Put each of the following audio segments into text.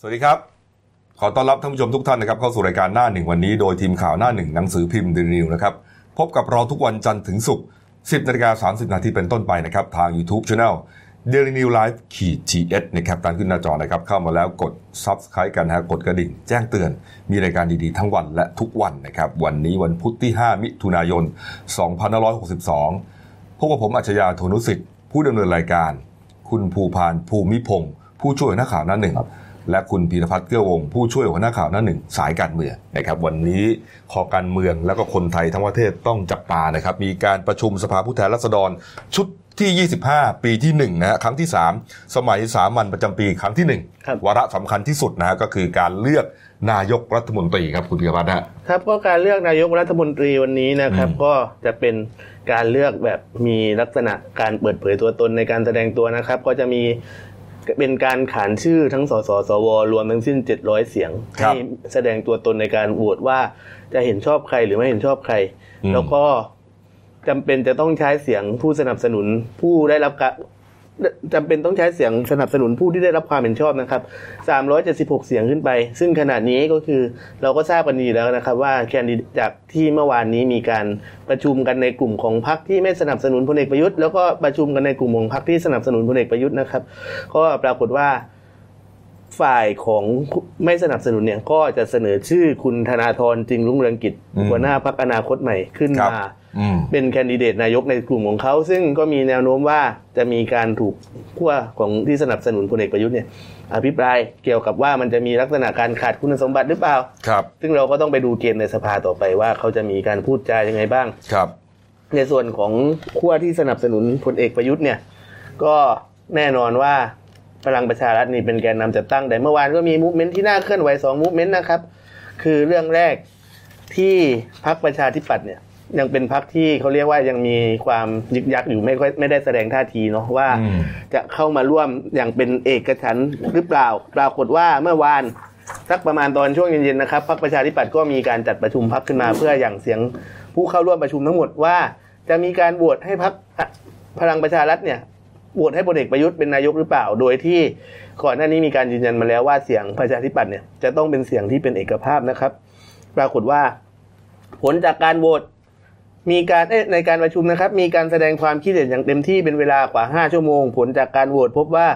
สวัสดีครับ ขอต้อนรับท่านผู้ชมทุกท่านนะครับเข้าสู่รายการหน้าหนึ่งวันนี้โดยทีมข่าวหน้าหนึ่งหนังสือพิมพ์เดลินิวนะครับพบกับเราทุกวันจันทร์ถึงศุกร์10นาฬิกา30 นาทีเป็นต้นไปนะครับทาง YouTube Channel Daily New Life ขีด GS นะครับการขึ้นหน้าจอนะครับเข้ามาแล้วกด Subscribe กันนะฮะกดกระดิ่ง แจ้งเตือน มีรายการดีๆ ทั้งวันและทุกวันนะครับวันนี้วันพุธที่ 5 มิถุนายน 2562พบกับผมอัจฉริยะโทนุสิทธิ์ผู้ดำเนินรายการ คุณภูพานภูมิพงศ์ผู้ช่วยน้าข่าวหน้าหนึ่ง และคุณพีรพัฒน์เกื้อวงศ์ผู้ช่วยหัวหน้าข่าวหน้าหนึ่งสายการเมืองนะครับวันนี้คอการเมืองแล้วก็คนไทยทั้งประเทศต้องจับตานะครับมีการประชุมสภาผู้แทนราษฎรชุดที่ 25 ปีที่1นะฮะครั้งที่ 3 สมัยสามัญประจำปีครั้งที่ครับ1วาระสำคัญที่สุดนะฮะก็คือการเลือกนายกรัฐมนตรีครับคุณพีรพัฒน์ฮะครับก็การเลือกนายกรัฐมนตรีวันนี้นะครับอืมก็จะเป็นการเลือกแบบมีลักษณะการเปิดเผยตัวตนในการแสดงตัวนะครับ ก็จะมี เป็นการขานชื่อทั้งสสสวรวมทั้งสิ้น 700 เสียงครับให้แสดงตัวตนในการโหวตว่าจะเห็นชอบใครหรือไม่เห็นชอบใครอืมแล้วก็จำเป็นจะต้องใช้เสียงผู้สนับสนุนผู้ได้รับการ จำเป็นต้องใช้เสียงสนับสนุนผู้ที่ได้รับความเห็นชอบนะครับ 376 เสียงขึ้นไป ซึ่งขณะนี้ก็คือเราก็ทราบกันดีแล้วนะครับ ว่าแคนดิเดตจากที่เมื่อวานนี้มีการประชุมกันในกลุ่มของพรรคที่ไม่สนับสนุนพลเอกประยุทธ์แล้วก็ประชุมกันในกลุ่มของพรรคที่สนับสนุนพลเอกประยุทธ์นะครับ ก็ปรากฏว่าฝ่ายของไม่สนับสนุนเนี่ยก็จะเสนอชื่อคุณธนาธรจึงรุ่งเรืองกิจหัวหน้าพรรคอนาคตใหม่ขึ้นมา เป็นแคนดิเดตนายกในกลุ่มของเขา ซึ่งก็มีแนวโน้มว่าจะมีการถูกขั้วของที่สนับสนุนพลเอกประยุทธ์เนี่ยอภิปรายเกี่ยวกับว่ามันจะมีลักษณะการขาดคุณสมบัติหรือเปล่า ครับ ซึ่งเราก็ต้องไปดูเกมในสภาต่อไปว่าเขาจะมีการพูดจายังไงบ้าง ครับ ในส่วนของขั้วที่สนับสนุนพลเอกประยุทธ์เนี่ย ก็แน่นอนว่าพลังประชารัฐนี่เป็นแกนนำจัดตั้งแต่เมื่อวานก็มี movement ที่น่าเคลื่อนไหวสอง movement นะครับ คือเรื่องแรกที่พรรคประชาธิปัตย์เนี่ย ยังเป็นพรรคที่เขาเรียกว่ายังมีความยึกยักอยู่ไม่ค่อยไม่ได้แสดงท่าทีเนาะว่าอืมจะเข้ามาร่วมอย่างเป็นเอกฉันท์หรือเปล่า ปรากฏว่าเมื่อวานสักประมาณตอนช่วงเย็นๆนะครับพรรคประชาธิปัตย์ก็มีการจัดประชุมพรรคขึ้นมา เพื่ออย่างเสียงผู้เข้าร่วมประชุมทั้งหมดว่า จะมีการโหวตให้พรรคพลังประชารัฐเนี่ยโหวตให้พลเอกประยุทธ์เป็นนายกหรือเปล่า โดยที่ก่อนหน้านี้มีการยืนยันมาแล้วว่าเสียงประชาธิปัตย์เนี่ยจะต้องเป็นเสียงที่เป็นเอกภาพนะครับ ปรากฏว่า ผลจากการโหวต มีการเอ้ยในการประชุมนะครับ มีการแสดงความคิดเห็นอย่างเต็มที่เป็นเวลากว่า 5 ชั่วโมง ผลจากการโหวตพบว่า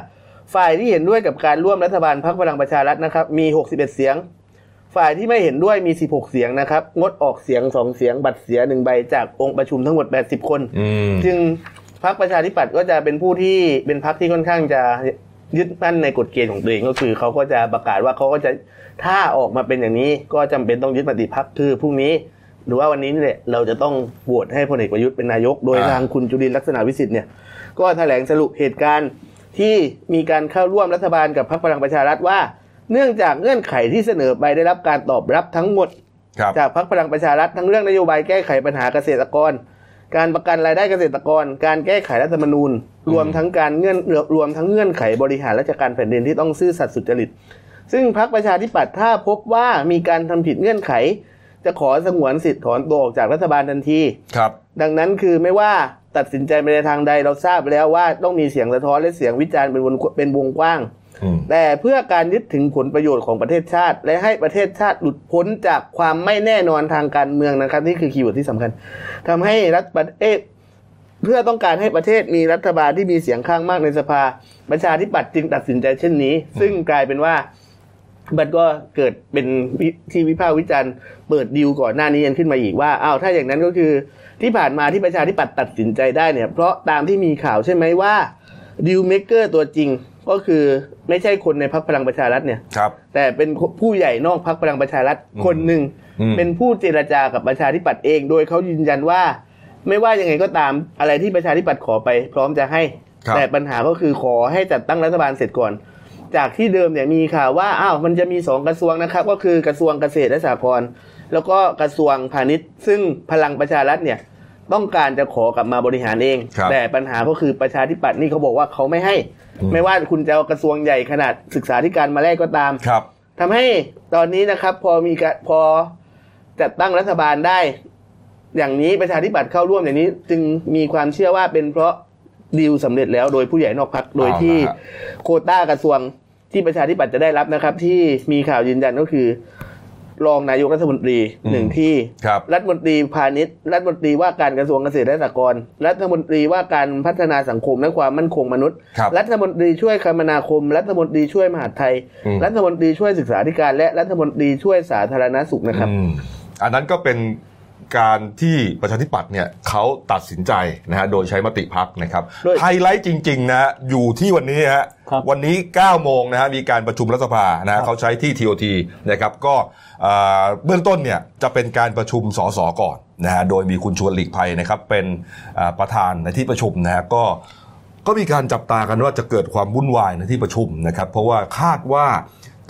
ฝ่ายที่เห็นด้วยกับการร่วมรัฐบาลพรรคพลังประชารัฐนะครับ มี 61 เสียง ฝ่ายที่ไม่เห็นด้วยมี 16 เสียงนะครับ งดออกเสียง 2 เสียง บัตรเสีย 1 ใบจากองค์ประชุมทั้งหมด 80 คนอืมจึงพรรคประชาธิปัตย์ก็จะเป็นผู้ที่เป็นพรรคที่ค่อนข้างจะยึดมั่นในกฎเกณฑ์ของตัวเองก็คือเขาก็จะประกาศว่าเขาก็จะถ้าออกมาเป็นอย่างนี้ก็จำเป็นต้องยึดมติพรรคคือพรุ่งนี้ หรือว่าวันนี้นี่แหละเราจะต้องโหวตให้พลเอกประยุทธ์เป็นนายก โดยอ่าทางคุณจุลินทร์ลักษณะวิสิทธิ์เนี่ยก็แถลงสรุปเหตุการณ์ที่มีการเข้าร่วมรัฐบาลกับพรรคพลังประชารัฐว่า เนื่องจากเงื่อนไขที่เสนอไปได้รับการตอบรับทั้งหมดครับจากพรรคพลังประชารัฐทั้งเรื่องนโยบายแก้ไขปัญหาเกษตรกร การประกันรายได้เกษตรกร การแก้ไขรัฐธรรมนูญ รวมทั้งการเงื่อนรวมทั้งเงื่อนไขบริหารราชการแผ่นดินที่ต้องซื่อสัตย์สุจริต ซึ่งพรรคประชาธิปัตย์ถ้าพบว่ามีการทำผิดเงื่อนไข จะขอสงวนสิทธิ์ถอนตัวออกจากรัฐบาลทันทีครับ ดังนั้นคือไม่ว่าตัดสินใจไปในทางใดเราทราบแล้วว่าต้องมีเสียงสะท้อนและเสียงวิจารณ์เป็นวงเป็นวงกว้างอืมแต่เพื่อการยึดถึงผลประโยชน์ของประเทศชาติ และให้ประเทศชาติหลุดพ้นจากความไม่แน่นอนทางการเมืองนะครับนี่คือ keyword ที่สำคัญทำให้รัฐประเทศเพื่อต้องการให้ประเทศมีรัฐบาลที่มีเสียงข้างมากในสภา ประชาธิปัตย์จึงตัดสินใจเช่นนี้ ซึ่งกลายเป็นว่า มันก็เกิดเป็นวิที่วิพากษ์วิจารณ์เปิดดิวก่อนหน้านี้กันขึ้นมาอีกว่าอ้าวถ้าอย่างนั้นก็คือที่ผ่านมาที่ประชาธิปัตย์ตัดสินใจได้เนี่ย เพราะตามที่มีข่าวใช่ไหมว่า deal maker ตัวจริงก็คือไม่ใช่คนในพรรคพลังประชารัฐเนี่ยครับ แต่เป็นผู้ใหญ่นอกพรรคพลังประชารัฐอืมคนหนึ่งอืมเป็นผู้เจรจากับประชาธิปัตย์เอง โดยเขายืนยันว่า ไม่ว่ายังไงก็ตามอะไรที่ประชาธิปัตย์ขอไป พร้อมจะให้ครับแต่ปัญหาก็คือขอให้จัดตั้งรัฐบาลเสร็จก่อน จากที่เดิมเนี่ยมีข่าวว่าอ้าวมันจะมีสองกระทรวงนะครับ ก็คือกระทรวงเกษตรและสหกรณ์แล้วก็กระทรวงพาณิชย์ ซึ่งพลังประชารัฐเนี่ยต้องการจะขอกลับมาบริหารเองครับแต่ปัญหาก็คือประชาธิปัตย์นี่เขาบอกว่าเขาไม่ให้อืมไม่ว่าคุณจะเอากระทรวงใหญ่ขนาดศึกษาธิการมาแรกก็ตามครับทำให้ตอนนี้นะครับพอมีการพอจัดตั้งรัฐบาลได้ อย่างนี้ประชาธิปัตย์เข้าร่วมอย่างนี้ จึงมีความเชื่อว่าเป็นเพราะดีลสำเร็จแล้วโดยผู้ใหญ่นอกพักโดยที่เอาละฮะโควต้ากระทรวง ที่ประชาธิปัตย์จะได้รับนะครับ ที่มีข่าวยืนยันก็คือ รองนายกรัฐมนตรีอืมหนึ่งที่ครับ รัฐมนตรีพาณิชย์รัฐมนตรีว่าการกระทรวงเกษตรและสหกรณ์รัฐมนตรีว่าการพัฒนาสังคมและความมั่นคงมนุษย์ ครับ รัฐมนตรีช่วยคมนาคม รัฐมนตรีช่วยมหาดไทย อืม รัฐมนตรีช่วยศึกษาธิการ และรัฐมนตรีช่วยสาธารณสุขนะครับ อืมอันนั้นก็เป็น การที่ประชาธิปัตย์เนี่ยเขาตัดสินใจนะฮะโดยใช้มติพักนะครับโดยไฮไลท์จริงๆนะฮะอยู่ที่วันนี้ฮะครับวันนี้ 9 โมงนะฮะมีการประชุมรัฐสภานะฮะเขาใช้ที่ TOT นะครับก็เอ่อเบื้องต้นเนี่ยจะเป็นการประชุมสสก่อนนะฮะโดยมีคุณชวนหลีกภัยนะครับเป็นอ่าประธานในที่ประชุมนะฮะก็ก็มีการจับตากันว่าจะเกิดความวุ่นวายในที่ประชุมนะครับเพราะว่าคาดว่า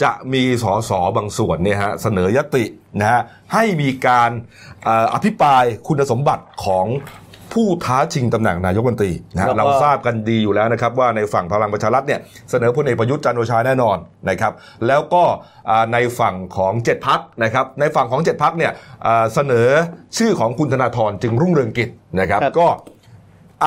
จะมีสสบางส่วนเนี่ยฮะเสนอยตินะฮะให้มีการเอ่ออภิปรายคุณสมบัติของผู้ท้าชิงตำแหน่งนายกรัฐมนตรีนะฮะแล้วก็เราทราบกันดีอยู่แล้วนะครับว่าในฝั่งพลังประชารัฐเนี่ยเสนอพลเอกประยุทธ์จันทร์โอชาแน่นอนนะครับแล้วก็อ่าในฝั่งของเจ็ดพักนะครับในฝั่งของเจ็ดพักเนี่ยอ่าเสนอชื่อของคุณธนาธรจึงรุ่งเรืองกิจนะครับครับก็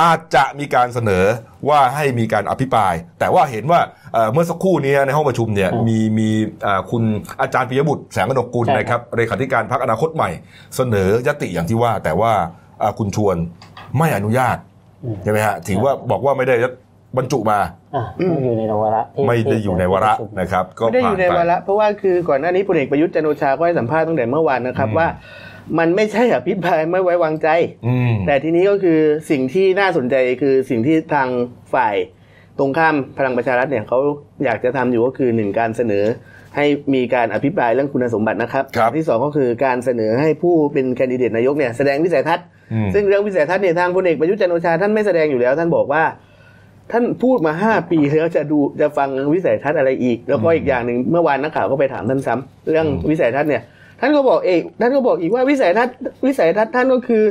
อาจจะมีการเสนอว่าให้มีการอภิปราย แต่ว่าเห็นว่าเอ่อเมื่อสักครู่นี้ในห้องประชุมเนี่ยอืมมีมีอ่าคุณอาจารย์ปิยบุตรแสงกนกกุลใช่ครับนะครับเลขาธิการพรรคอนาคตใหม่ เสนอยติอย่างที่ว่า แต่ว่าอ่าคุณชวนไม่อนุญาตอืมใช่ไหมฮะถือว่าบอกว่าไม่ได้บรรจุมาอะไม่อยู่ในวาระที่ไม่ได้อยู่ในวาระที่นะครับ ก็ไม่ได้อผ่านยู่ในไปวาระเพราะว่าคือก่อนหน้านี้พลเอกประยุทธ์จันทร์โอชาก็ให้สัมภาษณ์ตั้งแต่เมื่อวานนะครับอืมว่า มันไม่ใช่อภิปรายไม่ไว้วางใจอืมแต่ทีนี้ก็คือสิ่งที่น่าสนใจคือสิ่งที่ทางฝ่ายตรงข้ามพลังประชารัฐเนี่ยเขาอยากจะทำอยู่ก็คือหนึ่งการเสนอให้มีการอภิปรายเรื่องคุณสมบัตินะครับครับที่สองก็คือการเสนอให้ผู้เป็นแคนดิเดตนายกเนี่ยแสดงวิสัยทัศน์อืมซึ่งเรื่องวิสัยทัศน์เนี่ยทางพลเอกประยุทธ์จันทร์โอชาท่านไม่แสดงอยู่แล้ว ท่านบอกว่า ท่านพูดมาห้าปีแล้วจะดูจะฟังวิสัยทัศน์อะไรอีก แล้วก็อีกอย่างหนึ่งเมื่อวานนักข่าวก็ไปถามท่านซ้ำเรื่องวิสัยทัศน์เนี่ย ท่านก็บอกเอกท่านก็บอกอีกว่าวิสัยทัศน์วิสัยทัศน์ท่านก็คือ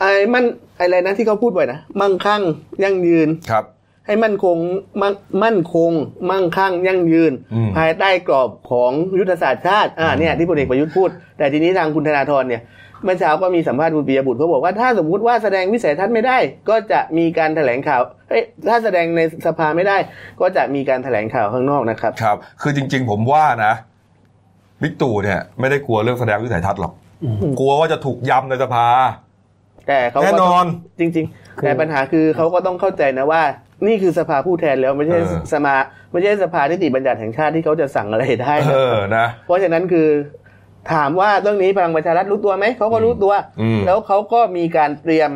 ไอ้มันอะไรนะที่เขาพูดบ่อยนะมั่งคั่งยั่งยืนครับ ให้มั่นคงมั่งมั่นคง มั่งคั่งยั่งยืนอืมภายใต้กรอบของยุทธศาสตร์ชาติอ่าเนี่ยที่พลเอกประยุทธ์พูด แต่ทีนี้ทางคุณธนาธรเนี่ยเมื่อเช้าก็มีสัมภาษณ์คุณปิยบุตรเขาบอกว่าถ้าสมมุติว่าแสดงวิสัยทัศน์ไม่ได้ ก็จะมีการแถลงข่าวเอ้ยถ้าแสดงในสภาไม่ได้ ก็จะมีการแถลงข่าวข้างนอกนะครับ ครับ คือจริง ๆ ผมว่านะ บิ๊กตู่เนี่ยไม่ได้กลัวเรื่องแสดงวิสัยทัศน์หรอกอืมกลัวว่าจะถูกยำในสภา แต่เขาก็แน่นอน จริง ๆ แต่ปัญหาคือเขาก็ต้องเข้าใจนะว่า นี่คือสภาผู้แทนแล้วไม่ใช่เออ สมาไม่ใช่สภานิติบัญญัติแห่งชาติที่เขาจะสั่งอะไรได้นะเออนะ เพราะฉะนั้นคือ ถามว่าเรื่องนี้พลังประชารัฐรู้ตัวไหมเขาก็รู้ตัว อืม แล้วเขาก็มีการเตรียม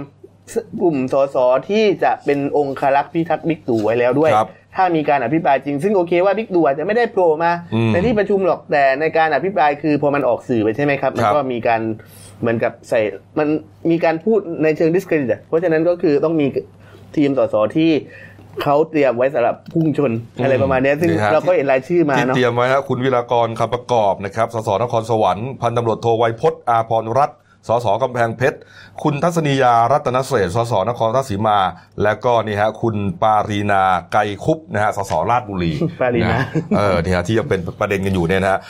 กลุ่มสสที่จะเป็นองค์ครักษ์พิทักษ์บิ๊กตู่ไว้แล้วด้วย ครับ ถ้ามีการอภิปรายจริง ซึ่งโอเคว่าบิ๊กตู่อาจจะไม่ได้โผล่มาอืมในที่ประชุมหรอกแต่ในการอภิปรายคือพอมันออกสื่อไปใช่ไหมครับมันก็มีการเหมือนกับใส่มันมีการพูดในเชิงดิสเครดิตเพราะฉะนั้นก็คือต้องมีทีมสสที่เขาเตรียมไว้สำหรับพุ่งชนอะไรประมาณเนี้ยซึ่งนี่ฮะเราก็เห็นรายชื่อมาที่เนาะเตรียมไว้นะคุณวิรากรคำประกอบนะครับสสนครสวรรค์พันตำรวจโทไวยพจน์อาพรรัตน์ สสกำแพงเพชร คุณทัศนียารัตนเศรษฐ์สสนครราชสีมา และก็นี่ฮะคุณปารีนาไกรคุปนะฮะสสราชบุรีปารีนาะเออเนี่ยที่ยังเป็นประเด็นกันอยู่เนี่ยนะฮะ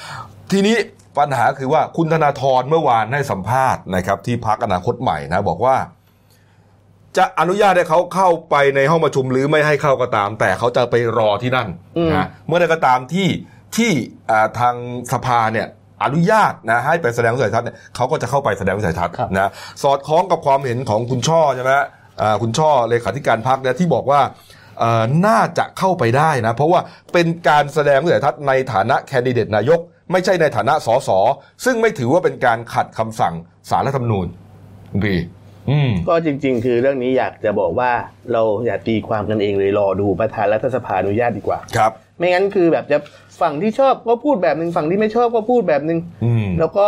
ทีนี้ปัญหาคือว่าคุณธนาธรเมื่อวานให้สัมภาษณ์นะครับ ที่พักอนาคตใหม่นะ บอกว่า จะอนุญาตให้เขาเข้าไปในห้องประชุมหรือไม่ให้เข้าก็ตาม แต่เขาจะไปรอที่นั่นอืมนะเมื่อใดก็ตามที่ที่อ่าทางสภาเนี่ย อนุญาตนะให้ไปแสดงวิสัยทัศน์เนี่ยเขาก็จะเข้าไปแสดงวิสัยทัศน์ครับนะสอดคล้องกับความเห็นของคุณช่อใช่ไหมอ่าคุณช่อเลขาธิการพักเนี่ยที่บอกว่าเอ่อน่าจะเข้าไปได้นะ เพราะว่าเป็นการแสดงวิสัยทัศน์ในฐานะแคนดิเดตนายก ไม่ใช่ในฐานะสสซึ่งไม่ถือว่าเป็นการขัดคำสั่งสารรัฐธรรมนูญคุณพีอืมก็จริง ๆ คือเรื่องนี้อยากจะบอกว่าเราอย่าตีความกันเองเลยรอดูประธานรัฐสภาอนุญาตดีกว่าครับ ไม่งั้นคือแบบจะฝั่งที่ชอบก็พูดแบบหนึ่งฝั่งที่ไม่ชอบก็พูดแบบหนึ่งอืมแล้วก็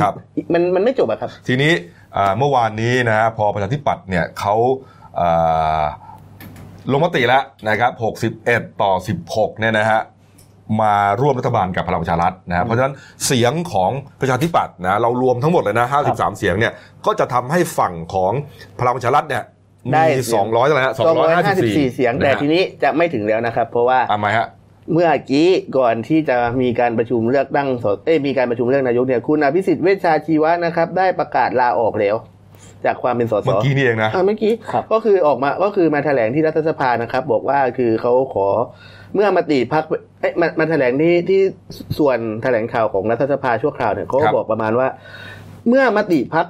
ครับอีกมันมันไม่จบอะครับ ทีนี้อ่าเมื่อวานนี้นะฮะพอประชาธิปัตย์เนี่ยเขาอ่าลงมติแล้วนะครับ61 ต่อ 16เนี่ยนะฮะมาร่วมรัฐบาลกับพลังประชารัฐนะฮะเพราะฉะนั้นเสียงของประชาธิปัตย์นะเรารวมทั้งหมดเลยนะ53 เสียงเนี่ยก็จะทำให้ฝั่งของพลังประชารัฐเนี่ย ได้มี200เท่าไหร่ฮะ254เสียงแต่ทีนี้จะไม่ถึงแล้วนะครับ เพราะว่าทำไมฮะเมื่อกี้ก่อนที่จะมีการประชุมเลือกตั้งสดเอ้ยมีการประชุมเลือกนายกเนี่ยคุณอภิสิทธิ์เวชชาชีวะนะครับ ได้ประกาศลาออกแล้ว จากความเป็นสสเมื่อกี้นี่เองนะอ่าเมื่อกี้ครับก็คือออกมาก็คือมาแถลงที่รัฐสภานะครับ บอกว่าคือเขาขอเมื่อมติพักเอ๊ะมามาแถลงที่ที่ส่วนแถลงข่าวของรัฐสภาชั่วคราวเนี่ยเขาครัก็บบอกประมาณว่า เมื่อมติพัก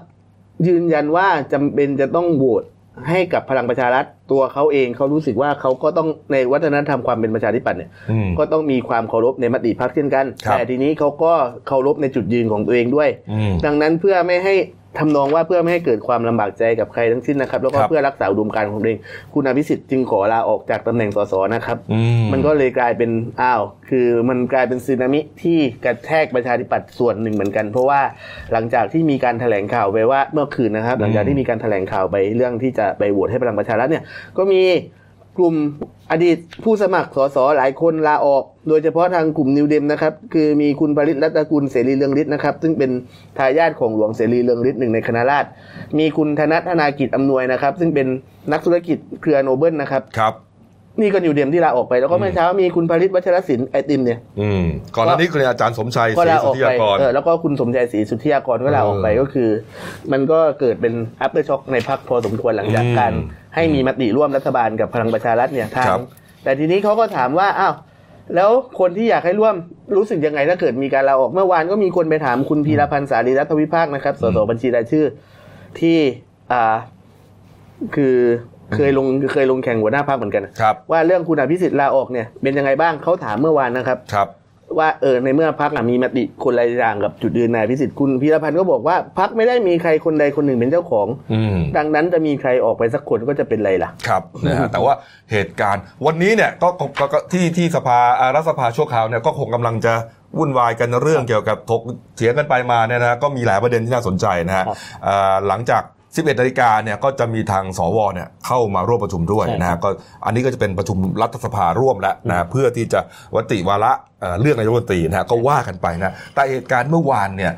ยืนยันว่าจำเป็นจะต้องโหวต ให้กับพลังประชารัฐตัวเขาเองเขารู้สึกว่าเขาก็ต้องในวัฒนธรรมความเป็นประชาธิปัตย์เนี่ยอืมก็ต้องมีความเคารพในมติพักเช่นกันครับแต่ทีนี้เขาก็เคารพในจุดยืนของตัวเองด้วยอืมดังนั้นเพื่อไม่ให้ ทำนองว่าเพื่อไม่ให้เกิดความลำบากใจกับใครทั้งสิ้นนะครับ แล้วก็ครับเพื่อรักษาอุดมการณ์ของตัวเองคุณอภิสิทธิ์จึงขอลาออกจากตำแหน่งสสนะครับอืมันก็เลยกลายเป็นอ้าว คือมันกลายเป็นสึนามิที่กระแทกประชาธิปัตย์ส่วนหนึ่งเหมือนกัน เพราะว่าหลังจากที่มีการแถลงข่าวไปว่าเมื่อคืนนะครับ หลังจากที่มีการแถลงข่าวไปเรื่องที่จะไปโหวตให้พลังประชารัฐเนี่ยก็มี กลุ่มอดีตผู้สมัครสสหลายคนลาออก โดยเฉพาะทางกลุ่มนิวเดมนะครับ คือมีคุณปริศรัตนกุลเสรีเรืองฤทธิ์นะครับ ซึ่งเป็นทายาทของหลวงเสรีเรืองฤทธิ์หนึ่งในคณะราษฎรมีคุณธนัทธนากิจอำนวยนะครับ ซึ่งเป็นนักธุรกิจเครือโนเบิลนะครับครับนี่ก็นิวเดมที่ลาออกไป แล้วก็เมื่อเช้ามีคุณปริศวัชรศิลป์ไอติมเนี่ยอืมก่อนหน้านี้คืออาจารย์สมชัยศก็รีลาอสุอกทธิไปยากรเออแล้วก็คุณสมชายศรีสุทธิยากรก็ลาออกไปเออก็คือ มันก็เกิดเป็น after shock ในพักพอสมควรหลังจากอืมการ ให้มีมติร่วมรัฐบาลกับพลังประชารัฐเนี่ยทาครังบแต่ทีนี้เขาก็ถามว่าอ้าวแล้วคนที่อยากให้ร่วมรู้สึกยังไงถ้าเกิดมีการลาออกเมื่อวานก็มีคนไปถามคุณพีรพันธ์สารีรัฐวิภาคนะครับสสบัญชีรายชื่อ ที่อ่าคือเคยลงเคยลงแข่งหัวหน้าพักเหมือนกันครับว่าเรื่องคุณอภิสิทธิ์ลาออกเนี่ยเป็นยังไงบ้างเขาถามเมื่อวานนะครับครับ ว่าเออในเมื่อพักมีมติคนละอย่างกับจุดยืนนายพิสิทธิ์คุณพีรพันธ์ก็บอกว่าพักไม่ได้มีใครคนใดคนหนึ่งเป็นเจ้าของอืมดังนั้นจะมีใครออกไปสักคนก็จะเป็นไรล่ะครับนะฮะแต่ว่าเหตุการณ์วันนี้เนี่ยก็ก็ก็ก็ที่ที่สภาอ่ารัฐสภาชั่วคราวเนี่ยก็คงกำลังจะวุ่นวายกันเรื่องเกี่ยวกับถกเถียงกันไปมาเนี่ยนะก็มีหลายประเด็นที่น่าสนใจนะฮะครับอ่าหลังจาก 11นาฬิกาเนี่ยก็จะมีทางสวเนี่ยเข้ามาร่วมประชุมด้วยใช่นะฮะก็อันนี้ก็จะเป็นประชุมรัฐสภาร่วมแล้วนะเพื่อที่จะวติวาระเอ่อเรื่องนายกรัฐมนตรีนะฮะก็ว่ากันไปนะแต่เหตุการณ์เมื่อวานเนี่ย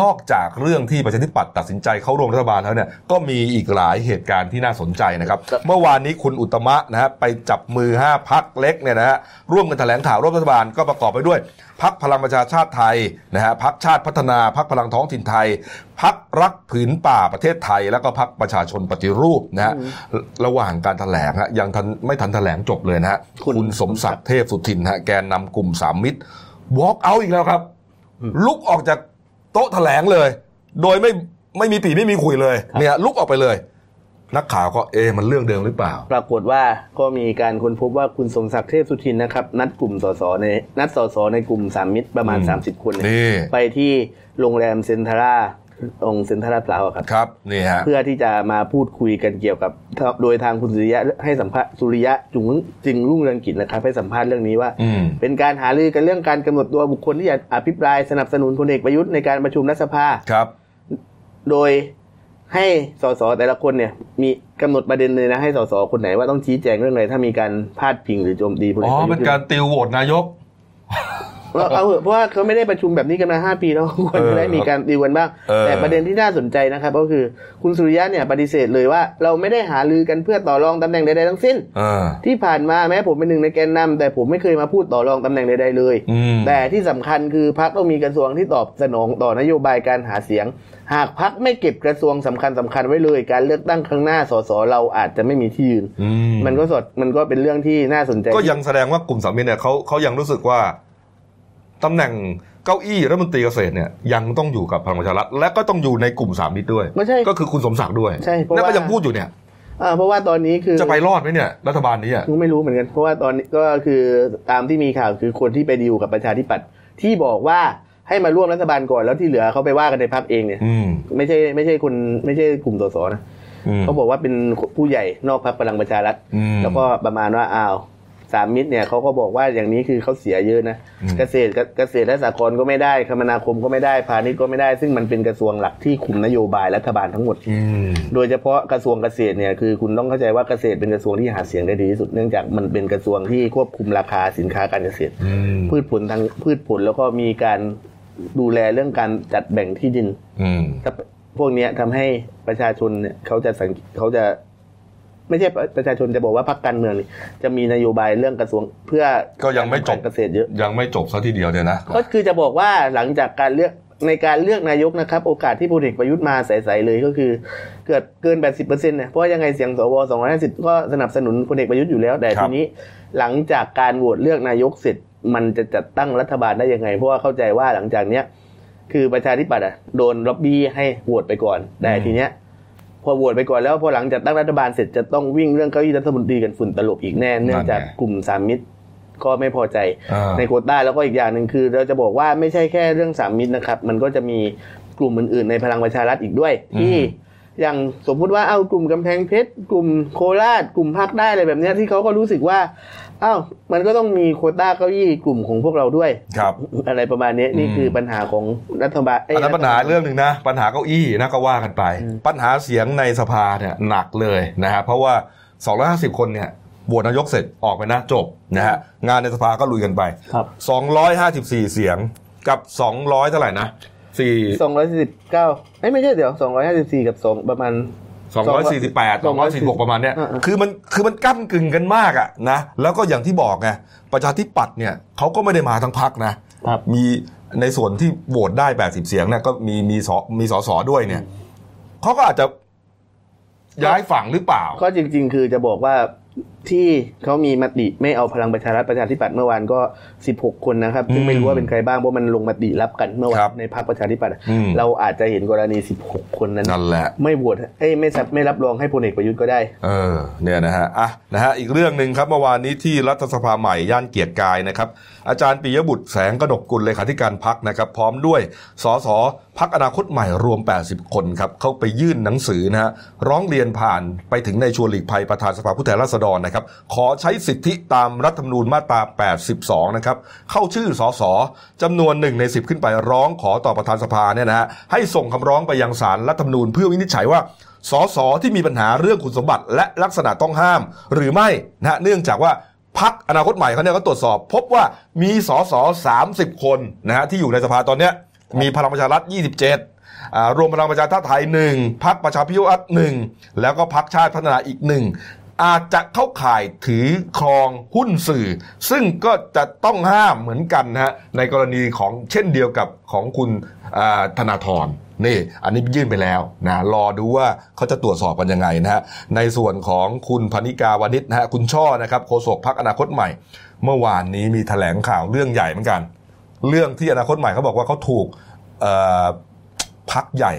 นอกจากเรื่องที่ประชาธิปัตย์ตัดสินใจเข้าร่วมรัฐบาลแล้วเนี่ยก็มีอีกหลายเหตุการณ์ที่น่าสนใจนะครับครับเมื่อวานนี้คุณอุตตมะนะฮะไปจับมือ 5พักเล็กเนี่ยนะฮะร่วมกันแถลงข่าวร่วมรัฐบาลก็ประกอบไปด้วยพักพลังประชาชาติไทยนะฮะพักชาติพัฒนาพักพลังท้องถิ่นไทยพักรักผืนป่าประเทศไทย แล้วก็พักประชาชนปฏิรูปนะฮะระหว่างการแถลงฮะยังทันไม่ทันแถลงจบเลยนะฮะคุณคุณสมศักดิ์เทพสุทินฮะแกนนำกลุ่มสามมิตร walk out อีกแล้วครับลุกออกจาก โต๊ะแถลงเลย โดยไม่ไม่มีปีไม่มีคุยเลยเนี่ยลุกออกไปเลย นักข่าวก็เอะมันเรื่องเดิมหรือเปล่า ปรากฏว่าก็มีการค้นพบว่าคุณสมศักดิ์เทพสุทินนะครับ นัดกลุ่มสสในนัดสสในกลุ่มสามมิตรประมาณอืม30 คนเนี่ยนี่ไปที่โรงแรมเซนทาร่า องค์เซนทาร่าพลาวครับครับนี่ฮะเพื่อที่จะมาพูดคุยกันเกี่ยวกับ โดยทางคุณสุริยะให้สัมภาษณ์สุริยะจุงจึงรุ่งเรืองกิจนะครับให้สัมภาษณ์เรื่องนี้ว่าอืมเป็นการหารือกันเรื่องการกำหนดตัวบุคคลที่จะอภิปรายสนับสนุนพลเอกประยุทธ์ในการประชุมรัฐสภาครับ โดยให้สสแต่ละคนเนี่ย มีกำหนดประเด็นเลยนะให้สสคนไหนว่าต้องชี้แจงเรื่องอะไรถ้ามีการพาดพิงหรือโจมตีพลเออ๋กอประยุทเป็นธ์การติวโหวตนายก เอาเอาเถอะเพราะว่าเขาไม่ได้ประชุมแบบนี้กันมาห้าปีแล้วควรจะได้มีการดีลกันบ้าง เออ แต่ประเด็นที่น่าสนใจนะครับ ก็คือคุณสุริยะเนี่ยปฏิเสธเลยว่า เราไม่ได้หารือกันเพื่อต่อรองตำแหน่งใดๆทั้งสิ้นที่ผ่านมาแม้ผมเป็นหนึ่งในแกนนำแต่ผมไม่เคยมาพูดต่อรองตำแหน่งใดๆเลย อืม แต่ที่สำคัญคือพักต้องมีกระทรวงที่ตอบสนองต่อนโยบายการหาเสียง หากพักไม่เก็บกระทรวงสำคัญสคัญไว้เลย การเลือกตั้งครั้งหน้าสสเราอาจจะไม่มีที่ยืน อืม มันก็สดมันก็เป็นเรื่องที่น่าสนใจ ก็ยังแสดงว่ากลุ่มสามมิตรเนี่ยเขาเขายังรู้สึกว่า ตำแหน่งเก้าอี้รัฐมนตรีเกษตรเนี่ยยังต้องอยู่กับพลังประชารัฐและก็ต้องอยู่ในกลุ่มสามมิตรด้วย ไม่ใช่ ก็คือคุณสมศักดิ์ด้วยใช่เพราะนั่นก็ว่ายั ยังพูดอยู่เนี่ย อ่าเพราะว่าตอนนี้คือจะไปรอดไหมเนี่ย รัฐบาลนี้อะ ไม่รู้เหมือนกัน เพราะว่าตอนนี้ก็คือตามที่มีข่าวคือคนที่ไปดีลกับประชาธิปัตย์ที่บอกว่าให้มาร่วมรัฐบาลก่อนแล้วที่เหลือเขาไปว่ากันในพักเองเนี่ย อืมไม่ใช่ไม่ใช่คนไม่ใช่กลุ่มสสนะอืม เขาบอกว่าเป็นผู้ใหญ่นอกพักพลังประชารัฐอืม แล้วก็ประมาณว่าอ้าว สามมิตรเนี่ยเขาก็บอกว่าอย่างนี้คือเขาเสียเยอะนะอืมเกษตรเกษตรและสหกรณ์ก็ไม่ได้คมนาคมก็ไม่ได้พาณิชย์ก็ไม่ได้ ซึ่งมันเป็นกระทรวงหลักที่คุมนโยบายรัฐบาลทั้งหมดอืมโดยเฉพาะกระทรวงเกษตรเนี่ยคือคุณต้องเข้าใจว่าเกษตรเป็นกระทรวงที่หาเสียงได้ดีที่สุดเนื่องจากมันเป็นกระทรวงที่ควบคุมราคาสินค้าการเกษตรอืมพืชผลทางพืชผลแล้วก็มีการดูแลเรื่องการจัดแบ่งที่ดินอืมถ้าพวกเนี้ยทำให้ประชาชนเนี่ยเขาจะสังเขาจะ ไม่ใช่ประชาชนจะบอกว่าพรรคการเมืองนี่จะมีนโยบายเรื่องกระทรวงเพื่อก็ยังไม่จบการเกษตรเยอะยังไม่จบซะทีเดียวเนี่ยนะก็คือจะบอกว่าหลังจากการเลือกในการเลือกนายกนะครับ โอกาสที่พลเอกประยุทธ์มาใสๆเลยก็คือ เกิดเกิน 80%เนี่ยเพราะว่ายังไงเสียงสว250 ก็สนับสนุนพลเอกประยุทธ์อยู่แล้ว แต่ครับทีนี้หลังจากการโหวตเลือกนายกเสร็จมันจะจัดตั้งรัฐบาลได้ยังไง เพราะว่าเข้าใจว่าหลังจากเนี้ยคือประชาธิปัตย์อะโดนล็อบบี้ให้โหวตไปก่อนแต่อืมทีเนี้ย พอโหวตไปก่อนแล้วพอหลังจากตั้งรัฐบาลเสร็จจะต้องวิ่งเรื่องเก้าอี้รัฐมนตรีกันฝุ่นตลบอีกแน่เนื่องจากกลุ่มสามมิตรก็ไม่พอใจอ่าในโควต้าแล้วก็อีกอย่างหนึ่งคือ เราจะบอกว่าไม่ใช่แค่เรื่องสามมิตรนะครับ มันก็จะมีกลุ่มอื่นๆ ในพลังประชารัฐอีกด้วยอืมที่อย่างสมมุติว่าเอากลุ่มกำแพงเพชรกลุ่มโคราช กลุ่มภาคได้อะไรแบบเนี้ยที่เขาก็รู้สึกว่า อ้าวมันก็ต้องมีโควต้าเก้าอี้กลุ่มของพวกเราด้วย ครับ อะไรประมาณนี้นี่อืมคือปัญหาของรัฐบาลเยอันนั้นปัญหาเรื่องหนึ่งนะ ปัญหาเก้าอี้นะก็ว่ากันไปอืมปัญหาเสียงในสภาเนี่ยหนักเลยนะฮะเพราะว่า 250 คนเนี่ยโหวตนายกเสร็จออกไปนะจบนะฮะงานในสภาก็ลุยกันไปครับ254 เสียงกับ 200 เท่าไหร่นะสี่สองร้อยสิบเก้าเอ้ยไม่ใช่เดี๋ยวสองร้อยห้าสิบสี่กับสองประมาณ 248 246 ประมาณเนี้ยอ่าๆคือมันคือมันก้ากึ่งกันมากอะนะแล้วก็อย่างที่บอกไงประชาธิปัตย์เนี่ยเขาก็ไม่ได้มาทั้งพักนะครับมีในส่วนที่โหวตได้ 80 เสียงเนี่ยก็มีมีสมีสสด้วยเนี่ยเขาก็อาจจะย้ายฝั่งหรือเปล่า ก็จริง ๆ คือจะบอกว่า ที่เขามีมติไม่เอาพลังประชารัฐประชาธิปัตย์เมื่อวานก็ 16 คนนะครับ ซึ่งไม่รู้ว่าเป็นใครบ้างเพราะมันลงมติรับกันเมื่อวาครันบในพรรคประชาธิปัตย์อืมเราอาจจะเห็นกรณี 16 คนนั้นนั่นแหละไม่โหวตเอ้ยไม่สับไม่รับรองให้พลเอกประยุทธ์ก็ได้ เออเนี่ยนะฮะอะนะฮะอีกเรื่องหนึ่งครับเมื่อวานนี้ที่รัฐสภาใหม่ย่านเกียรติกายนะครับ อาจารย์ปิยบุตรแสงกนกกุลเลขาธิการพักนะครับ พร้อมด้วยสสพักอนาคตใหม่รวม 80 คนครับ เข้าไปยื่นหนังสือนะฮะร้องเรียนผ่านไปถึงในชวนหลีกภัยประธานสภาผู้แทนราษฎรนะครับ ขอใช้สิทธิตามรัฐธรรมนูญมาตรา 82 นะครับ เข้าชื่อสสจำนวนหนึ่งใน 10 ขึ้นไปร้องขอต่อประธานสภาเนี่ยนะฮะให้ส่งคำร้องไปยังศาลรัฐธรรมนูญเพื่อวินิจฉัยว่าสสที่มีปัญหาเรื่องคุณสมบัติและลักษณะต้องห้าม หรือไม่นะเนื่องจากว่า พักอนาคตใหม่เขาเนี่ยก็ตรวจสอบ พบว่ามีสส30คนนะฮะที่อยู่ในสภาตอนเนี้ยมีพลังประชารัฐ 27อ่ารวมพลังประชาชาติไทยหนึ่งพักประชาพิวัตรหนึ่งแล้วก็พักชาติพัฒนาอีกหนึ่งอาจจะเข้าข่ายถือครองหุ้นสื่อ ซึ่งก็จะต้องห้ามเหมือนกันนะฮะในกรณีของเช่นเดียวกับของคุณธนาธรนี่อันนี้ยื่นไปแล้วนะรอดูว่าเขาจะตรวจสอบกันยังไงนะฮะในส่วนของคุณพนิกาวานิชนะฮะคุณช่อนะครับโฆษกพักอนาคตใหม่ เมื่อวานนี้มีแถลงข่าวเรื่องใหญ่เหมือนกัน เรื่องที่อนาคตใหม่เขาบอกว่าเขาถูกเอ่อพักใหญ่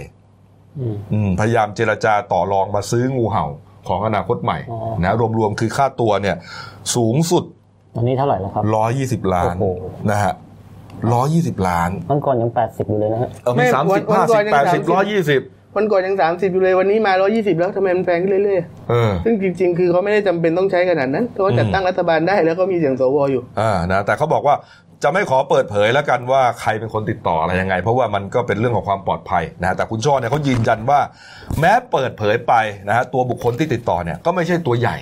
อืมอืมพยายามเจรจาต่อรองมาซื้องูเห่าของอนาคตใหม่อ๋อนะรวมๆคือค่าตัวเนี่ยสูงสุดตอนนี้เท่าไหร่แล้วครับ120ล้านโอ้โหนะฮะ 120ล้านมันก่อนยังแปดสิบอยู่เลยนะฮะเออมีไม่สามวัสินบวันห้าก่สิอนบยังแปดสิบ30ร้อยยี่สิบวันก่อนยัง30อยู่เลยวันนี้มา120แล้วทำไมมันแพงขึ้นเรื่อยเออๆซึ่งจริงๆ คือเขาไม่ได้จำเป็นต้องใช้ขนาดนั้นเขาจัดตั้งรัฐบาลได้แล้วก็มีเสียงสวอยู่อ่านะแต่เขาบอกว่าจะไม่ขอเปิดเผยแล้วกันว่าใครเป็นคนติดต่ออะไรยังไง เพราะว่ามันก็เป็นเรื่องของความปลอดภัยนะฮะแต่คุณช่อเนี่ยเขายืนยันว่า แม้เปิดเผยไปนะฮะตัวบุคคลที่ติดต่อเนี่ยก็ไม่ใช่ตัวใหญ่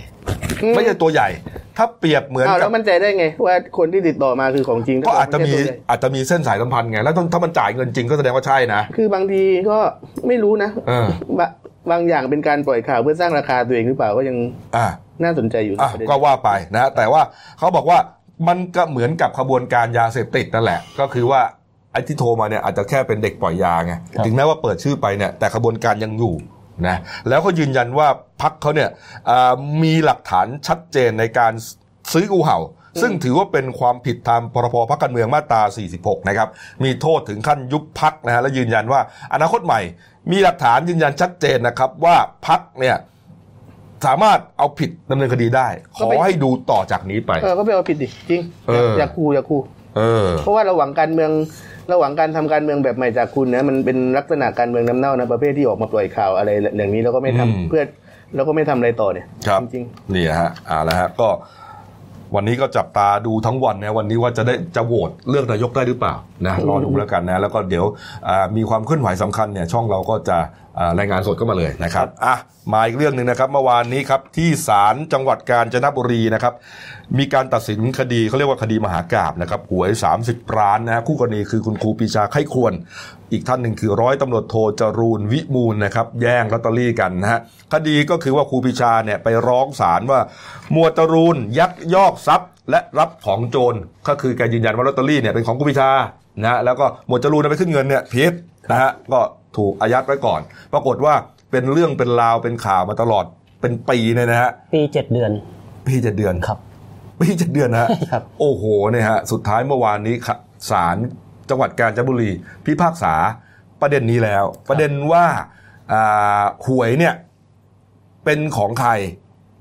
อืมไม่ใช่ตัวใหญ่ ถ้าเปรียบเหมือนอ้าวกัแล้บวมั่นใจได้ไง ว่าคนที่ติดต่อมาคือของจริงก็อาจจะมีไใช่ตัวใหญ่อาจจะมีเส้นสายสัมพันธ์ไงแล้วถ้าถ้ามันจ่ายเงินจริงก็แสดงว่าใช่นะคือบางทีก็ไม่รู้นะเออบะบางอย่างเป็นการปล่อยข่าวเพื่อสร้างราคาตัวเองหรือเปล่าก็ยังอ่า น่าสนใจอยู่อะประเด็นก็ว่าไปนะแต่ว่าเขาบอกว่ามันก็เหมือนกับขบวนการยาเสพติดนั่นแหละ ก็คือว่าไอ้ที่โทรมาเนี่ยอาจจะแค่เป็นเด็กปล่อยยาไงครับถึงแม้ว่าเปิดชื่อไปเนี่ยแต่ขบวนการยังอยู่ นะแล้วเขายืนยันว่าพักเขาเนี่ยอ่ามีหลักฐานชัดเจนในการซื้องูเห่า ซึ่งถือว่าเป็นความผิดตามพรบพักการเมืองมาตรา 46 นะครับ มีโทษถึงขั้นยุบพักนะฮะและยืนยันว่าอนาคตใหม่ มีหลักฐานยืนยันชัดเจนนะครับว่าพักเนี่ยสามารถเอาผิดดำเนินคดีได้ ขอให้ดูต่อจากนี้ไป เออก็ไปเอาผิดดิจริงเออออย่าคูอย่าคูเออเพราะว่าระหว่างการเมือง ระหว่างการทำการเมืองแบบใหม่จากคุณนะมันเป็นลักษณะการเมืองน้ำเน่านะประเภทที่ออกมาปล่อยข่าวอะไรอย่างนี้แล้วก็ไม่ทำอืมเพื่อแล้วก็ไม่ทำอะไรต่อเนี่ยครับจริงนี่ฮะอ่าแล้วฮะก็วันนี้ก็จับตาดูทั้งวันนะวันนี้ว่าจะได้จะโหวตเลือกนายกได้หรือเปล่านะรอดูแล้วกันนะ แล้วก็เดี๋ยวอ่ามีความเคลื่อนไหวสำคัญเนี่ยช่องเราก็จะอ่ารายงานสดเข้ามาเลยนะครับอะมาอีกเรื่องหนึ่งนะครับเมื่อวานนี้ครับที่ศาลจังหวัดกาญจนบุรีนะครับมีการตัดสินคดีเขาเรียกว่าคดีมหากราบนะครับหวย 30ล้านนะคู่กรณีคือคุณครูปีชาไข้ควร อีกท่านหนึ่งคือร้อยตำรวจโทจรูนวิมูลนะครับแย่งลอตเตอรี่กันนะฮะคดีก็คือว่าครูปีชาเนี่ยไปร้องศาลว่าหมวดจรูนยักยอกทรัพย์ และรับของโจรก็คือแกยืนยันว่าลอตเตอรี่เนี่ยเป็นของครูปีชานะแล้วก็หมวดจรูนไปขึ้นเงินเนี่ยผิดนะฮะก็ ถูกอายัดไว้ก่อน ปรากฏว่าเป็นเรื่องเป็นราวเป็นข่าวมาตลอดเป็นปีเนี่ยนะฮะปีเจ็ดเดือนพี่เจ็ดเดือนครับพี่เจ็ดเดือนนะฮะครับโอ้โหเนี่ยฮะสุดท้ายเมื่อวานนี้ค่ะศาลจังหวัดกาญจนบุรี พิพากษาประเด็นนี้แล้ว ประเด็นว่าอ่าหวยเนี่ยเป็นของใคร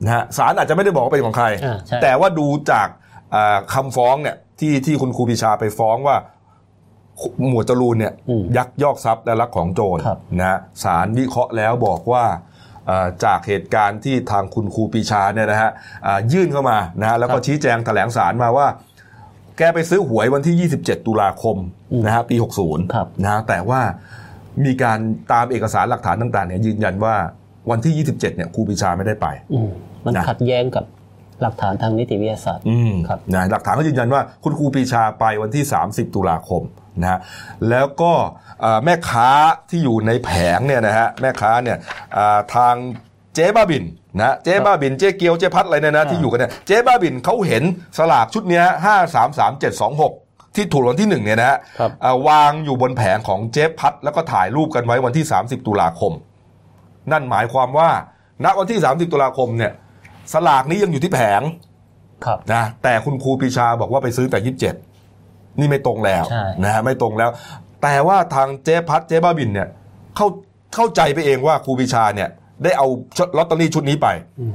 นะฮะศาลอาจจะไม่ได้บอกว่าเป็นของใครอ่าใช่แต่ว่าดูจากอ่าคำฟ้องเนี่ยที่ที่คุณครูปีชาไปฟ้องว่า หมวดจรูนเนี่ยอืมยักยอกทรัพย์และลักของโจรครับนะฮะศาลวิเคราะห์แล้วบอกว่าอ่าจากเหตุการณ์ที่ทางคุณครูปีชาเนี่ยนะฮะอ่ายื่นเข้ามานะฮะแล้วก็ชี้แจงแถลงสารมาว่า แกไปซื้อหวยวันที่ 27 ตุลาคมนะฮะปี 60ครับนะฮะแต่ว่ามีการตามเอกสารหลักฐานต่างๆเนี่ยยืนยันว่าวันที่ 27 เนี่ยครูปีชาไม่ได้ไปอืมมันนะขัดแย้งกับ หลักฐานทางนิติวิทยาศาสตร์อืมครับนะหลักฐานก็ยืนยันว่าคุณครูปรีชาไปวันที่ 30 ตุลาคมนะฮะแล้วก็เอ่อแม่ค้าที่อยู่ในแผงเนี่ยนะฮะแม่ค้าเนี่ยอ่าทางเจ๊บ้าบินนะเจ๊บ้าบินเจ๊เกียวเจ๊พัดอะไรเนี่ยนะที่อยู่กันเนี่ยเจ๊บ้าบินเขาเห็นสลากชุดเนี้ห้าสามสามเจ็ดสองหกที่ถูกรางวันที่หนึ่งเนี่ยนะฮะครับอ่าวางอยู่บนแผงของเจ๊พัดแล้วก็ถ่ายรูปกันไว้วันที่ 30 ตุลาคม นั่นหมายความว่าณวันที่ 30 ตุลาคมเนี่ย สลากนี้ยังอยู่ที่แผงครับนะแต่คุณครูปรีชาบอกว่าไปซื้อแต่ยี่สิบเจ็ดนี่ไม่ตรงแล้วใช่นะฮะไม่ตรงแล้ว แต่ว่าทางเจ๊พัดเจ๊บ้าบินเนี่ยเข้าเข้าใจไปเองว่าครูปรีชาเนี่ย ได้เอาลอตเตอรี่ชุดนี้ไป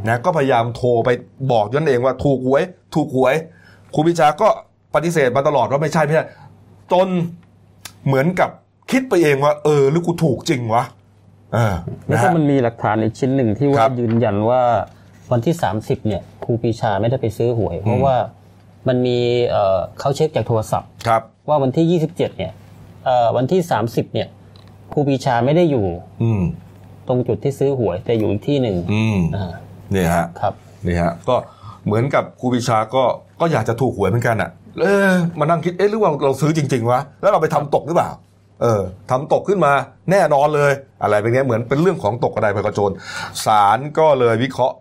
นะก็พยายามโทรไปบอกย้อนเองว่าถูกหวย ถูกหวยครูปรีชาก็ปฏิเสธมาตลอดว่าไม่ใช่ไม่ใช่จนเหมือนกับคิดไปเองว่า เออหรือกูถูกจริงวะเออแล้วนะก็ฮะมันมีหลักฐานอีกชิ้นหนึ่งที่คว่ารับยืนยันว่า วันที่ 30เนี่ยครูปีชาไม่ได้ไปซื้อหวย เพราะว่ามันมีเอ่อเขาเช็คจากโทรศัพท์ครับว่าวันที่ 27เนี่ยเอ่อวันที่ 30เนี่ยครูปีชาไม่ได้อยู่อืมตรงจุดที่ซื้อหวย แต่อยู่อีกที่หนึ่งอืมอ่าเนี่ยฮะครับนี่ฮะก็เหมือนกับครูปิชาก็ก็อยากจะถูกหวยเหมือนกันอะเออมานั่งคิดเอ๊ะหรือว่าเราซื้อจริง ๆวะแล้วเราไปทำตกหรือเปล่า เออทำตกขึ้นมาแน่นอนเลย อะไรเป็นเงี้ยเหมือนเป็นเรื่องของตกกระไดพกระโจนศาลก็เลยวิเคราะห์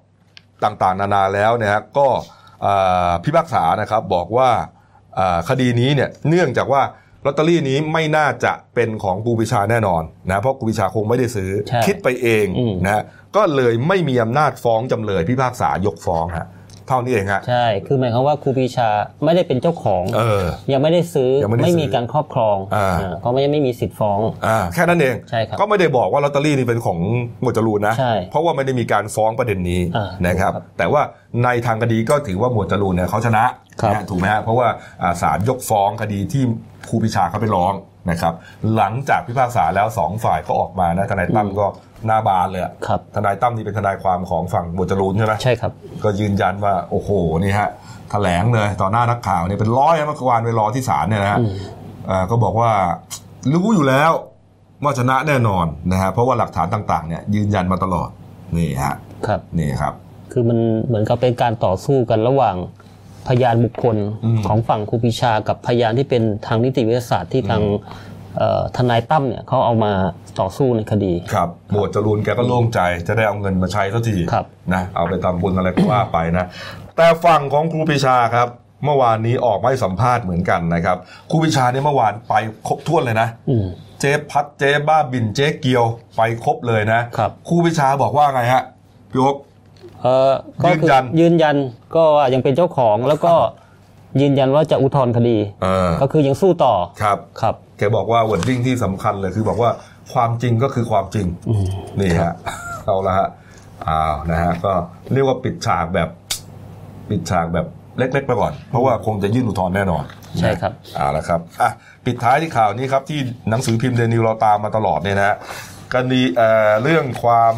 ต่างๆ นานาแล้วเนี่ยฮะก็เอ่อพิพากษานะครับบอกว่าเอ่อคดีนี้เนี่ยเนื่องจากว่าลอตเตอรี่นี้ไม่น่าจะเป็นของครูปิชาแน่นอนนะเพราะครูปิชาคงไม่ได้ซื้อใช่คิดไปเองอืมนะฮะก็เลยไม่มีอำนาจฟ้องจำเลยพิพากษายกฟ้องฮะ เท่านี้เองฮะใช่คือหมายความว่าครูปีชาไม่ได้เป็นเจ้าของเออยังไม่ได้ซื้อยังไม่ได้ซื้อมีการครอบครองอ่าอ่าก็ไม่ไม่มีสิทธิ์ฟ้องอ่าแค่นั้นเองใช่ครับก็ไม่ได้บอกว่าลอตเตอรี่นี่เป็นของหมวดจรูนนะใช่เพราะว่าไม่ได้มีการฟ้องประเด็นนี้อ่านะครับครับ แต่ว่าในทางคดีก็ถือว่าหมวดจรูนเนี่ยเขาชนะครับนะฮะถูกไหมฮะเพราะว่าอ่าศาลยกฟ้องคดีที่ครูปิชาเขาไปร้องนะครับหลังจากพิพากษาแล้วสองฝ่ายก็ออกมานะทนายตั้มก็ หน้าบานเลยอะครับทนายตั้มนี่เป็นทนายความของฝั่งหมวดจรูนใช่ไหมใช่ครับ ก็ยืนยันว่าโอ้โหนี่ฮะแถลงเลยต่อหน้านักข่าวเนี่ยเป็นร้อยเมื่อวานไปรอที่ศาลเนี่ยนะฮะอืมอ่าก็บอกว่ารู้อยู่แล้วว่าชนะแน่นอนนะฮะเพราะว่าหลักฐานต่างๆเนี่ยยืนยันมาตลอดนี่ฮะครับนี่ครับ คือมันเหมือนกับเป็นการต่อสู้กันระหว่างพยานบุคคลอืมของฝั่งครูปีชากับพยานที่เป็นทางนิติวิทยาศาสตร์ที่ทางเอ่อ ทนายตั้มเนี่ยเขาเอามาต่อสู้ในคดี ครับ หมวดจรูนแกก็โล่งใจจะได้เอาเงินมาใช้สักทีครับนะเอาไปทำบุญอะไรก็ว่าไปนะ แต่ฝั่งของครูปรีชาครับ เมื่อวานนี้ออกมาให้สัมภาษณ์เหมือนกันนะครับครูปรีชาเนี่ยเมื่อวานไปครบถ้วนเลยนะอืมเจ๊พัดเจ๊บ้าบินเจ๊เกียวไปครบเลยนะครับครูปรีชาบอกว่าไงฮะพี่โอ๊คเออก็คืยืนยันยืนยันก็ว่ายังเป็นเจ้าของแล้วก็ยืนยันว่าจะอุทธรณ์คดีเออก็คือยังสู้ต่อครับครับแกบอกว่าวันดิ้งที่สำคัญเลยคือบอกว่าความจริงก็คือความจริงอืมนี่ฮะเอาละฮะอ้าวนะฮะก็เรียกว่าปิดฉากแบบปิดฉากแบบเล็กๆไปก่อน เพราะว่าคงจะยื่นอุทธรณ์แน่นอน ใช่ครับเอาละครับอะปิดท้ายที่ข่าวนี้ครับ ที่หนังสือพิมพ์เดนิวเราตามมาตลอดเนี่ยนะฮะคดีเอ่อเรื่องความ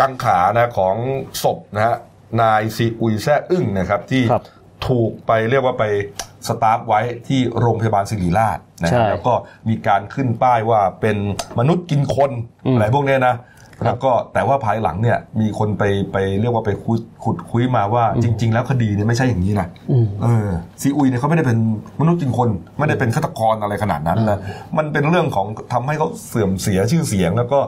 กังขานะของศพนะฮะนายซีอุยแซ่อึ้งนะครับที่ครับถูกไปเรียกว่าไป สตาร์ฟไว้ที่โรงพยาบาลศิริราชนะใช่ฮะแล้วก็มีการขึ้นป้ายว่าเป็นมนุษย์กินคนอืมอะไรพวกเนี้ยนะแล้วก็แต่ว่าภายหลังเนี่ยมีคนไปไปเรียกว่าไปขุดขุดคุยมาว่าจริง ๆ แล้วคดีเนี่ยไม่ใช่อย่างนี้นะอืมเออซีอุยเนี่ยเขาไม่ได้เป็นมนุษย์กินคน ไม่ได้เป็นฆาตกรอะไรขนาดนั้นนะมันเป็นเรื่องของทำให้เขาเสื่อมเสียชื่อเสียง แล้วก็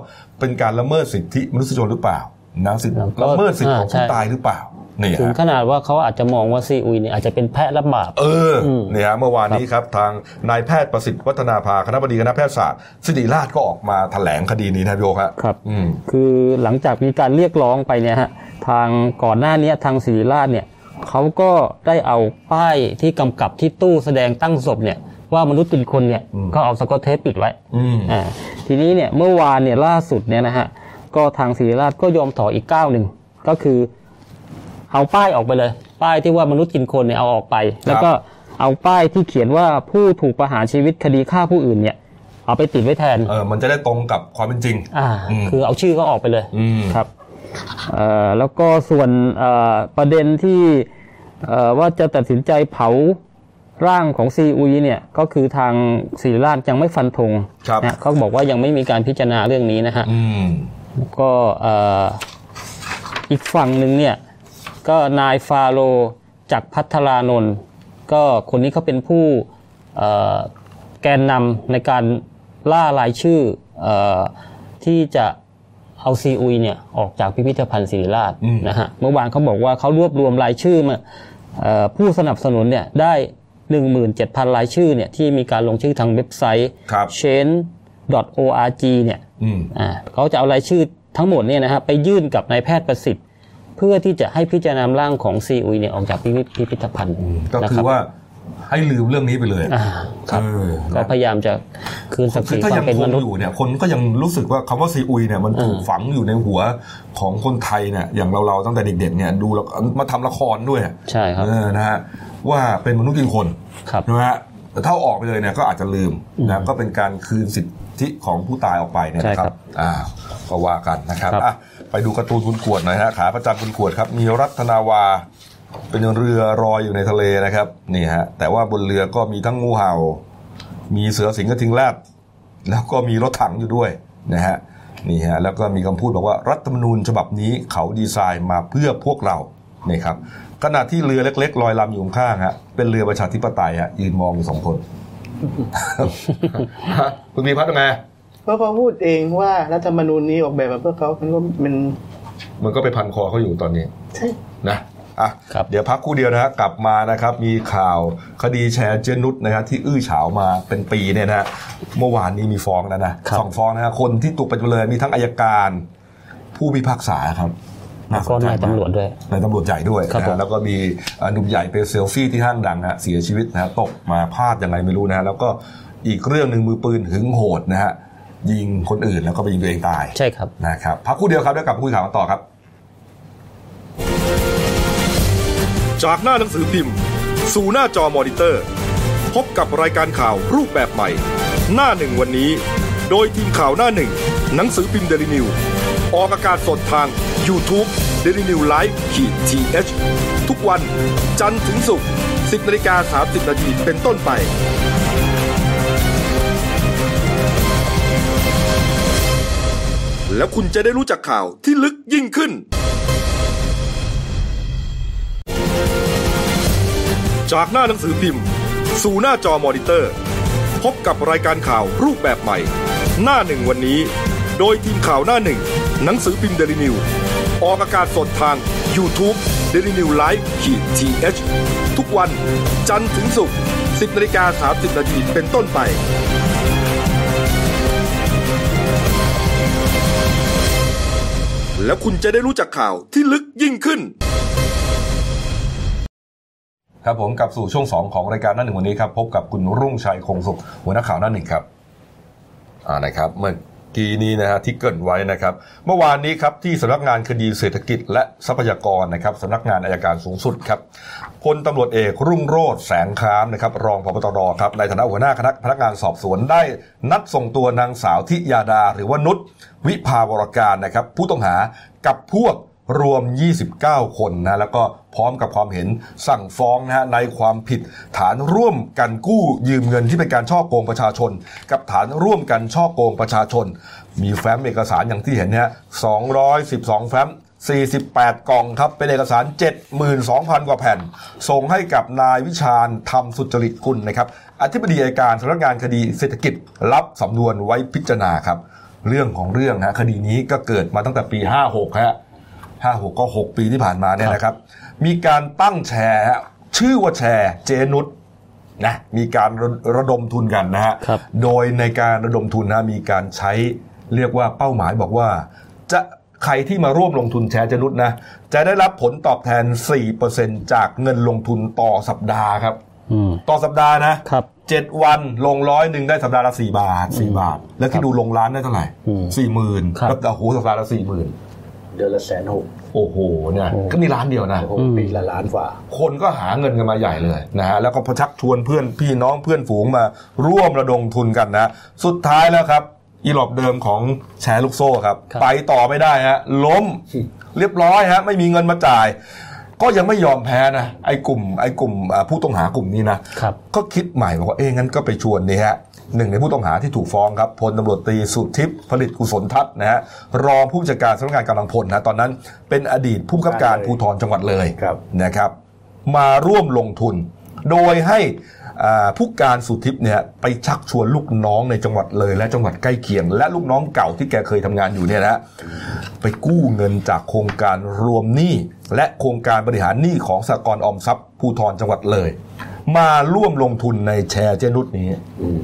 เป็นการละเมิดสิทธิมนุษยชนหรือเปล่านะสิทธิแล้วก็ละเมิดสิทธิของอ่าใช่ผู้ตายหรือเปล่า นี่ถึงฮะขนาดว่าเขาอาจจะมองว่าซีอุยเนี่ยอาจจะเป็นแพะรับบาปเอออมเนี่ยฮะเมื่อวานนี้ครับทางนายแพทย์ประสิทธิ์วัฒนาภาคณะบดีคณะแพทยศาสตร์ศิริราชก็ออกมาแถลงคดีนี้นะพี่โอครับครับอืมคือหลังจากมีการเรียกร้องไปเนี่ยฮะทางก่อนหน้านี้ทางศิริราชเนี่ยเขาก็ได้เอาป้ายที่กำกับที่ตู้แสดงตั้งศพเนี่ยว่ามนุษย์เป็นคนเนี่ยอืมก็เอาสกอตเทปปิดไว้อืมอ่าทีนี้เนี่ยเมื่อวานเนี่ยล่าสุดเนี่ยนะฮะก็ทางศิริราชก็ยอมถอยอีกก้าวหนึ่งก็คือ เอาป้ายออกไปเลย ป้ายที่ว่ามนุษย์กินคนเนี่ยเอาออกไป แล้วก็เอาป้ายที่เขียนว่าผู้ถูกประหารชีวิตคดีฆ่าผู้อื่นเนี่ย เอาไปติดไว้แทนเออมันจะได้ตรงกับความเป็นจริง อ่าอืมคือเอาชื่อเขาออกไปเลยอืมครับเอ่อแล้วก็ส่วนเอ่อประเด็นที่เอ่อว่าจะตัดสินใจเผาร่างของซีอุยเนี่ยก็คือทางศิริราชยังไม่ฟันธงครับนะเขาบอกว่ายังไม่มีการพิจารณาเรื่องนี้นะฮะอืมก็เอ่ออีกฝั่งหนึ่งเนี่ย ก็นายฟาโรจากพัทรานนท์ก็คนนี้เขาเป็นผู้เอ่อแกนนำในการล่ารายชื่อเออที่จะเอาซีอุยเนี่ยออกจากพิพิธภัณฑ์ศิริราชอืมนะฮะเมื่อวานเขาบอกว่าเขารวบรวมรายชื่อมาเอ่อผู้สนับสนุนเนี่ยได้ 17,000 รายชื่อเนี่ยที่มีการลงชื่อทางเว็บไซต์ครับ change.org เนี่ยอืมอ่าเขาจะเอารายชื่อทั้งหมดเนี่ยนะฮะไปยื่นกับนายแพทย์ประสิทธิ์ เพื่อที่จะให้พิจารณาร่างของซีอุยเนี่ยออกจากพิพิพิพิธภัณฑ์ก็นะคืรัอบว่าให้ลืมเรื่องนี้ไปเลยอ่าครับเออก็พยายามจะคืนศักดิ์ศคือรีถ้าควายัมงเป็นคมงนุษอย์ยู่เนี่ยคนก็ยังรู้สึกว่าคำว่าซีอุยเนี่ยมันถูกอืมฝังอยู่ในหัวของคนไทยเนี่ยอย่างเราๆตั้งแต่เด็กๆเนี่ยดูแล้วมาทำละครด้วยใช่ครับเออนะฮะว่าเป็นมนุษย์กินคนครับใช่ไหมฮะแต่ถ้าเอาออกไปเลยเนี่ยก็อาจจะลืมนะก็เป็นการคืนสิทธิของผู้ตายออกไปเนี่ยนะคใช่ครัรับบอ่าก็ว่ากันนะครับครับอะ ไปดูการ์ตูนคุณขวดหน่อยฮะขาประจำคุณขวดครับ มีรัตนาวา เป็นเรือรอยอยู่ในทะเลนะครับนี่ฮะแต่ว่าบนเรือก็มีทั้งงูเห่า มีเสือสิงกระทิงแรดแล้วก็มีรถถังอยู่ด้วยนะฮะนี่ฮะแล้วก็มีคำพูดบอกว่ารัฐธรรมนูญฉบับนี้เขาดีไซน์มาเพื่อพวกเรานี่ครับขณะที่เรือเล็ก ๆ ลอยลำอยู่ข้างๆฮะเป็นเรือประชาธิปไตยฮะยืนมองอยู่สองคนคุณมีพัฒน์ไงเพ ราะเขาพูดเองว่ารัฐธรรมนูญนี้ออกแบบมาเพื่อเขามันก็มันมันก็ไปพันคอเขาอยู่ตอนนี้ใช่นะอะครับเดี๋ยวพักครู่เดียวนะฮะกลับมานะครับ มีข่าวคดีแชร์เจนุสนะฮะที่อื้อฉาวมาเป็นปีเนี่ยนะฮะเมื่อวานนี้มีฟ้องแล้วนะครับสองฟ้องนะฮะคนที่ตกเป็นจำเลยมีทั้งอายการ ผู้พิพากษาครับน่าสก็นใจนายมากตำรวจด้วยนายตำรวจใหญ่ด้วยครับนะผฮะมแล้วก็มีเอ่อหนุ่มใหญ่ไปเซลฟี่ที่ห้างดังฮะเสียชีวิตนะฮะตกมาพลาดยังไงไม่รู้นะฮะแล้วก็อีกเรื่องหนึ่งมือปืนหึงโหดนะฮะ ยิงคนอื่นแล้วก็ไปยิงตัวเองตายใช่ครับนะครับพักครู่เดียวครับเดี๋ยวกลับมาคุยข่าวกันต่อครับ จากหน้าหนังสือพิมพ์ สู่หน้าจอมอนิเตอร์ พบกับรายการข่าวรูปแบบใหม่ หน้าหนึ่งวันนี้ โดยทีมข่าวหน้าหนึ่ง หนังสือพิมพ์เดลิวิวออกอากาศสดทาง YouTube d e l i n e w l i v e ขีดทีเทุกวัน จันทร์ถึงศุกร์10นาฬิกา30นาทีเป็นต้นไป แล้วคุณจะได้รู้จักข่าวที่ลึกยิ่งขึ้น จากหน้าหนังสือพิมพ์ สู่หน้าจอมอนิเตอร์ พบกับรายการข่าวรูปแบบใหม่ หน้าหนึ่งวันนี้ โดยทีมข่าวหน้าหนึ่ง หนังสือพิมพ์เดลิวิวออกอากาศสดทาง YouTube d e l i n e w l i v e ขีดทีเทุกวัน จันทร์ถึงศุกร์10นาฬิกา30นาทีเป็นต้นไป แล้วคุณจะได้รู้จักข่าวที่ลึกยิ่งขึ้น ครับผมกลับสู่ช่วง 2 ของรายการหน้าหนึ่งวันนี้ครับ พบกับคุณรุ่งชัยคงสุขหัวหน้าข่าวหน้าหนึ่งครับอ่านะครับเมื่อ กี้นี้นะฮะที่เกินไว้นะครับ เมื่อวานนี้ครับที่สำนักงานคดีเศรษฐกิจและทรัพยากรนะครับสำนักงานอายการสูงสุดครับพลตำรวจเอกรุ่งโรธแสงค้ามนะครับรองพบตรครับในฐานะหัวหน้าคณะพนักงานสอบสวนได้นัดส่งตัวนางสาวทิยาดา หรือว่านุชวิภาวรการนะครับผู้ต้องหากับพวก รวม 29 คนนะแล้วก็พร้อมกับความเห็นสั่งฟ้องนะฮะในความผิดฐานร่วมกันกู้ยืมเงินที่เป็นการช่อโกงประชาชน กับฐานร่วมกันช่อโกงประชาชน มีแฟ้มเอกสารอย่างที่เห็นเนี่ย212 แฟ้ม48 กล่องครับเป็นเอกสาร 72,000 กว่าแผ่น ส่งให้กับนายวิชาญธรรมสุจริตกุลนะครับอธิบดีอัยการสำนักงานคดีเศรษฐกิจ รับสำนวนไว้พิจารณาครับ เรื่องของเรื่องฮะคดีนี้ก็เกิดมาตั้งแต่ปี 56ฮะ ห้าหกก็หกปีที่ผ่านมาเนี่ยนะครับ มีการตั้งแชร์ฮะชื่อว่าแชร์เจนุสนะมีการระระดมทุนกันนะฮะครับโดยในการระดมทุนนะมีการใช้เรียกว่าเป้าหมายบอกว่า จะใครที่มาร่วมลงทุนแชร์เจนุสนะจะได้รับผลตอบแทน 4%จากเงินลงทุนต่อสัปดาห์ครับอืมต่อสัปดาห์นะครับเจ็ดวันลงร้อยหนึ่งได้สัปดาห์ละสี่บาทสี่บาท แล้วที่ดูลงล้านได้เท่าไหร่อืมสี่หมื่นครับแล้วโอ้โหสัปดาห์ละสี่หมื่นเดือนละแสนหกโอ้โหเนี่ยโอ้ก็มีร้านเดียวนะโอ้โหปีละล้านกว่า คนก็หาเงินกันมาใหญ่เลยนะฮะแล้วก็พชักชวนเพื่อนพี่น้องเพื่อนฝูงมาร่วมระดมทุนกันนะ สุดท้ายแล้วครับอีหลอบเดิมของแชร์ลูกโซ่ครับครับไปต่อไม่ได้ฮะล้มเรียบร้อยฮะไม่มีเงินมาจ่าย ก็ยังไม่ยอมแพ้นะไอ้กลุ่มไอ้กลุ่มอ่าผู้ต้องหากลุ่มนี้นะครับก็คิดใหม่บอกว่าเอ้งั้นก็ไปชวนนี่ฮะหนึ่งในผู้ต้องหาที่ถูกฟ้องครับพลตำรวจตรีสุทิพย์ผลิตกุศลทัศน์นะฮะรองผู้จัดการสำนักงานกำลังพลนะตอนนั้นเป็นอดีตผู้บังคับการภูธรจังหวัดเลยครับนะครับ มาร่วมลงทุน โดยให้อ่า ผู้การสุทิพย์เนี่ยไปชักชวนลูกน้องในจังหวัดเลย และจังหวัดใกล้เคียง และลูกน้องเก่าที่แกเคยทำงานอยู่เนี่ยนะไปกู้เงินจากโครงการรวมหนี้และโครงการบริหารหนี้ของสหกรณ์ออมทรัพย์ภูธรจังหวัดเลย มาร่วมลงทุนในแชร์เจนุสนี้อืม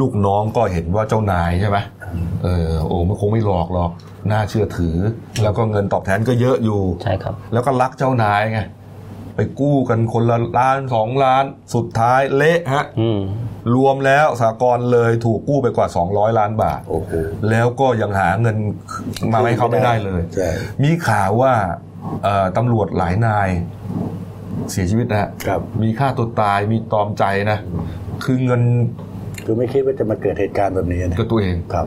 ลูกน้องก็เห็นว่าเจ้านายใช่ไหมเออโอ้มันคงไม่หลอกหรอกน่าเชื่อถือ แล้วก็เงินตอบแทนก็เยอะอยู่ใช่ครับ แล้วก็รักเจ้านายไง ไปกู้กันคนละล้านสองล้าน สุดท้ายเละฮะอืมรวมแล้วสากลเลยถูกกู้ไปกว่า 200 ล้านบาทโอ้โหแล้วก็ยังหาเงินมาให้เขาไม่ได้เลยใช่มีข่าวว่าเอ่อตำรวจหลายนายเสียชีวิตนะฮะครับมีฆ่าตัวตายมีตอมใจนะ คือเงิน คือไม่คิดว่าจะมาเกิดเหตุการณ์แบบนี้นะกับตัวเองครับ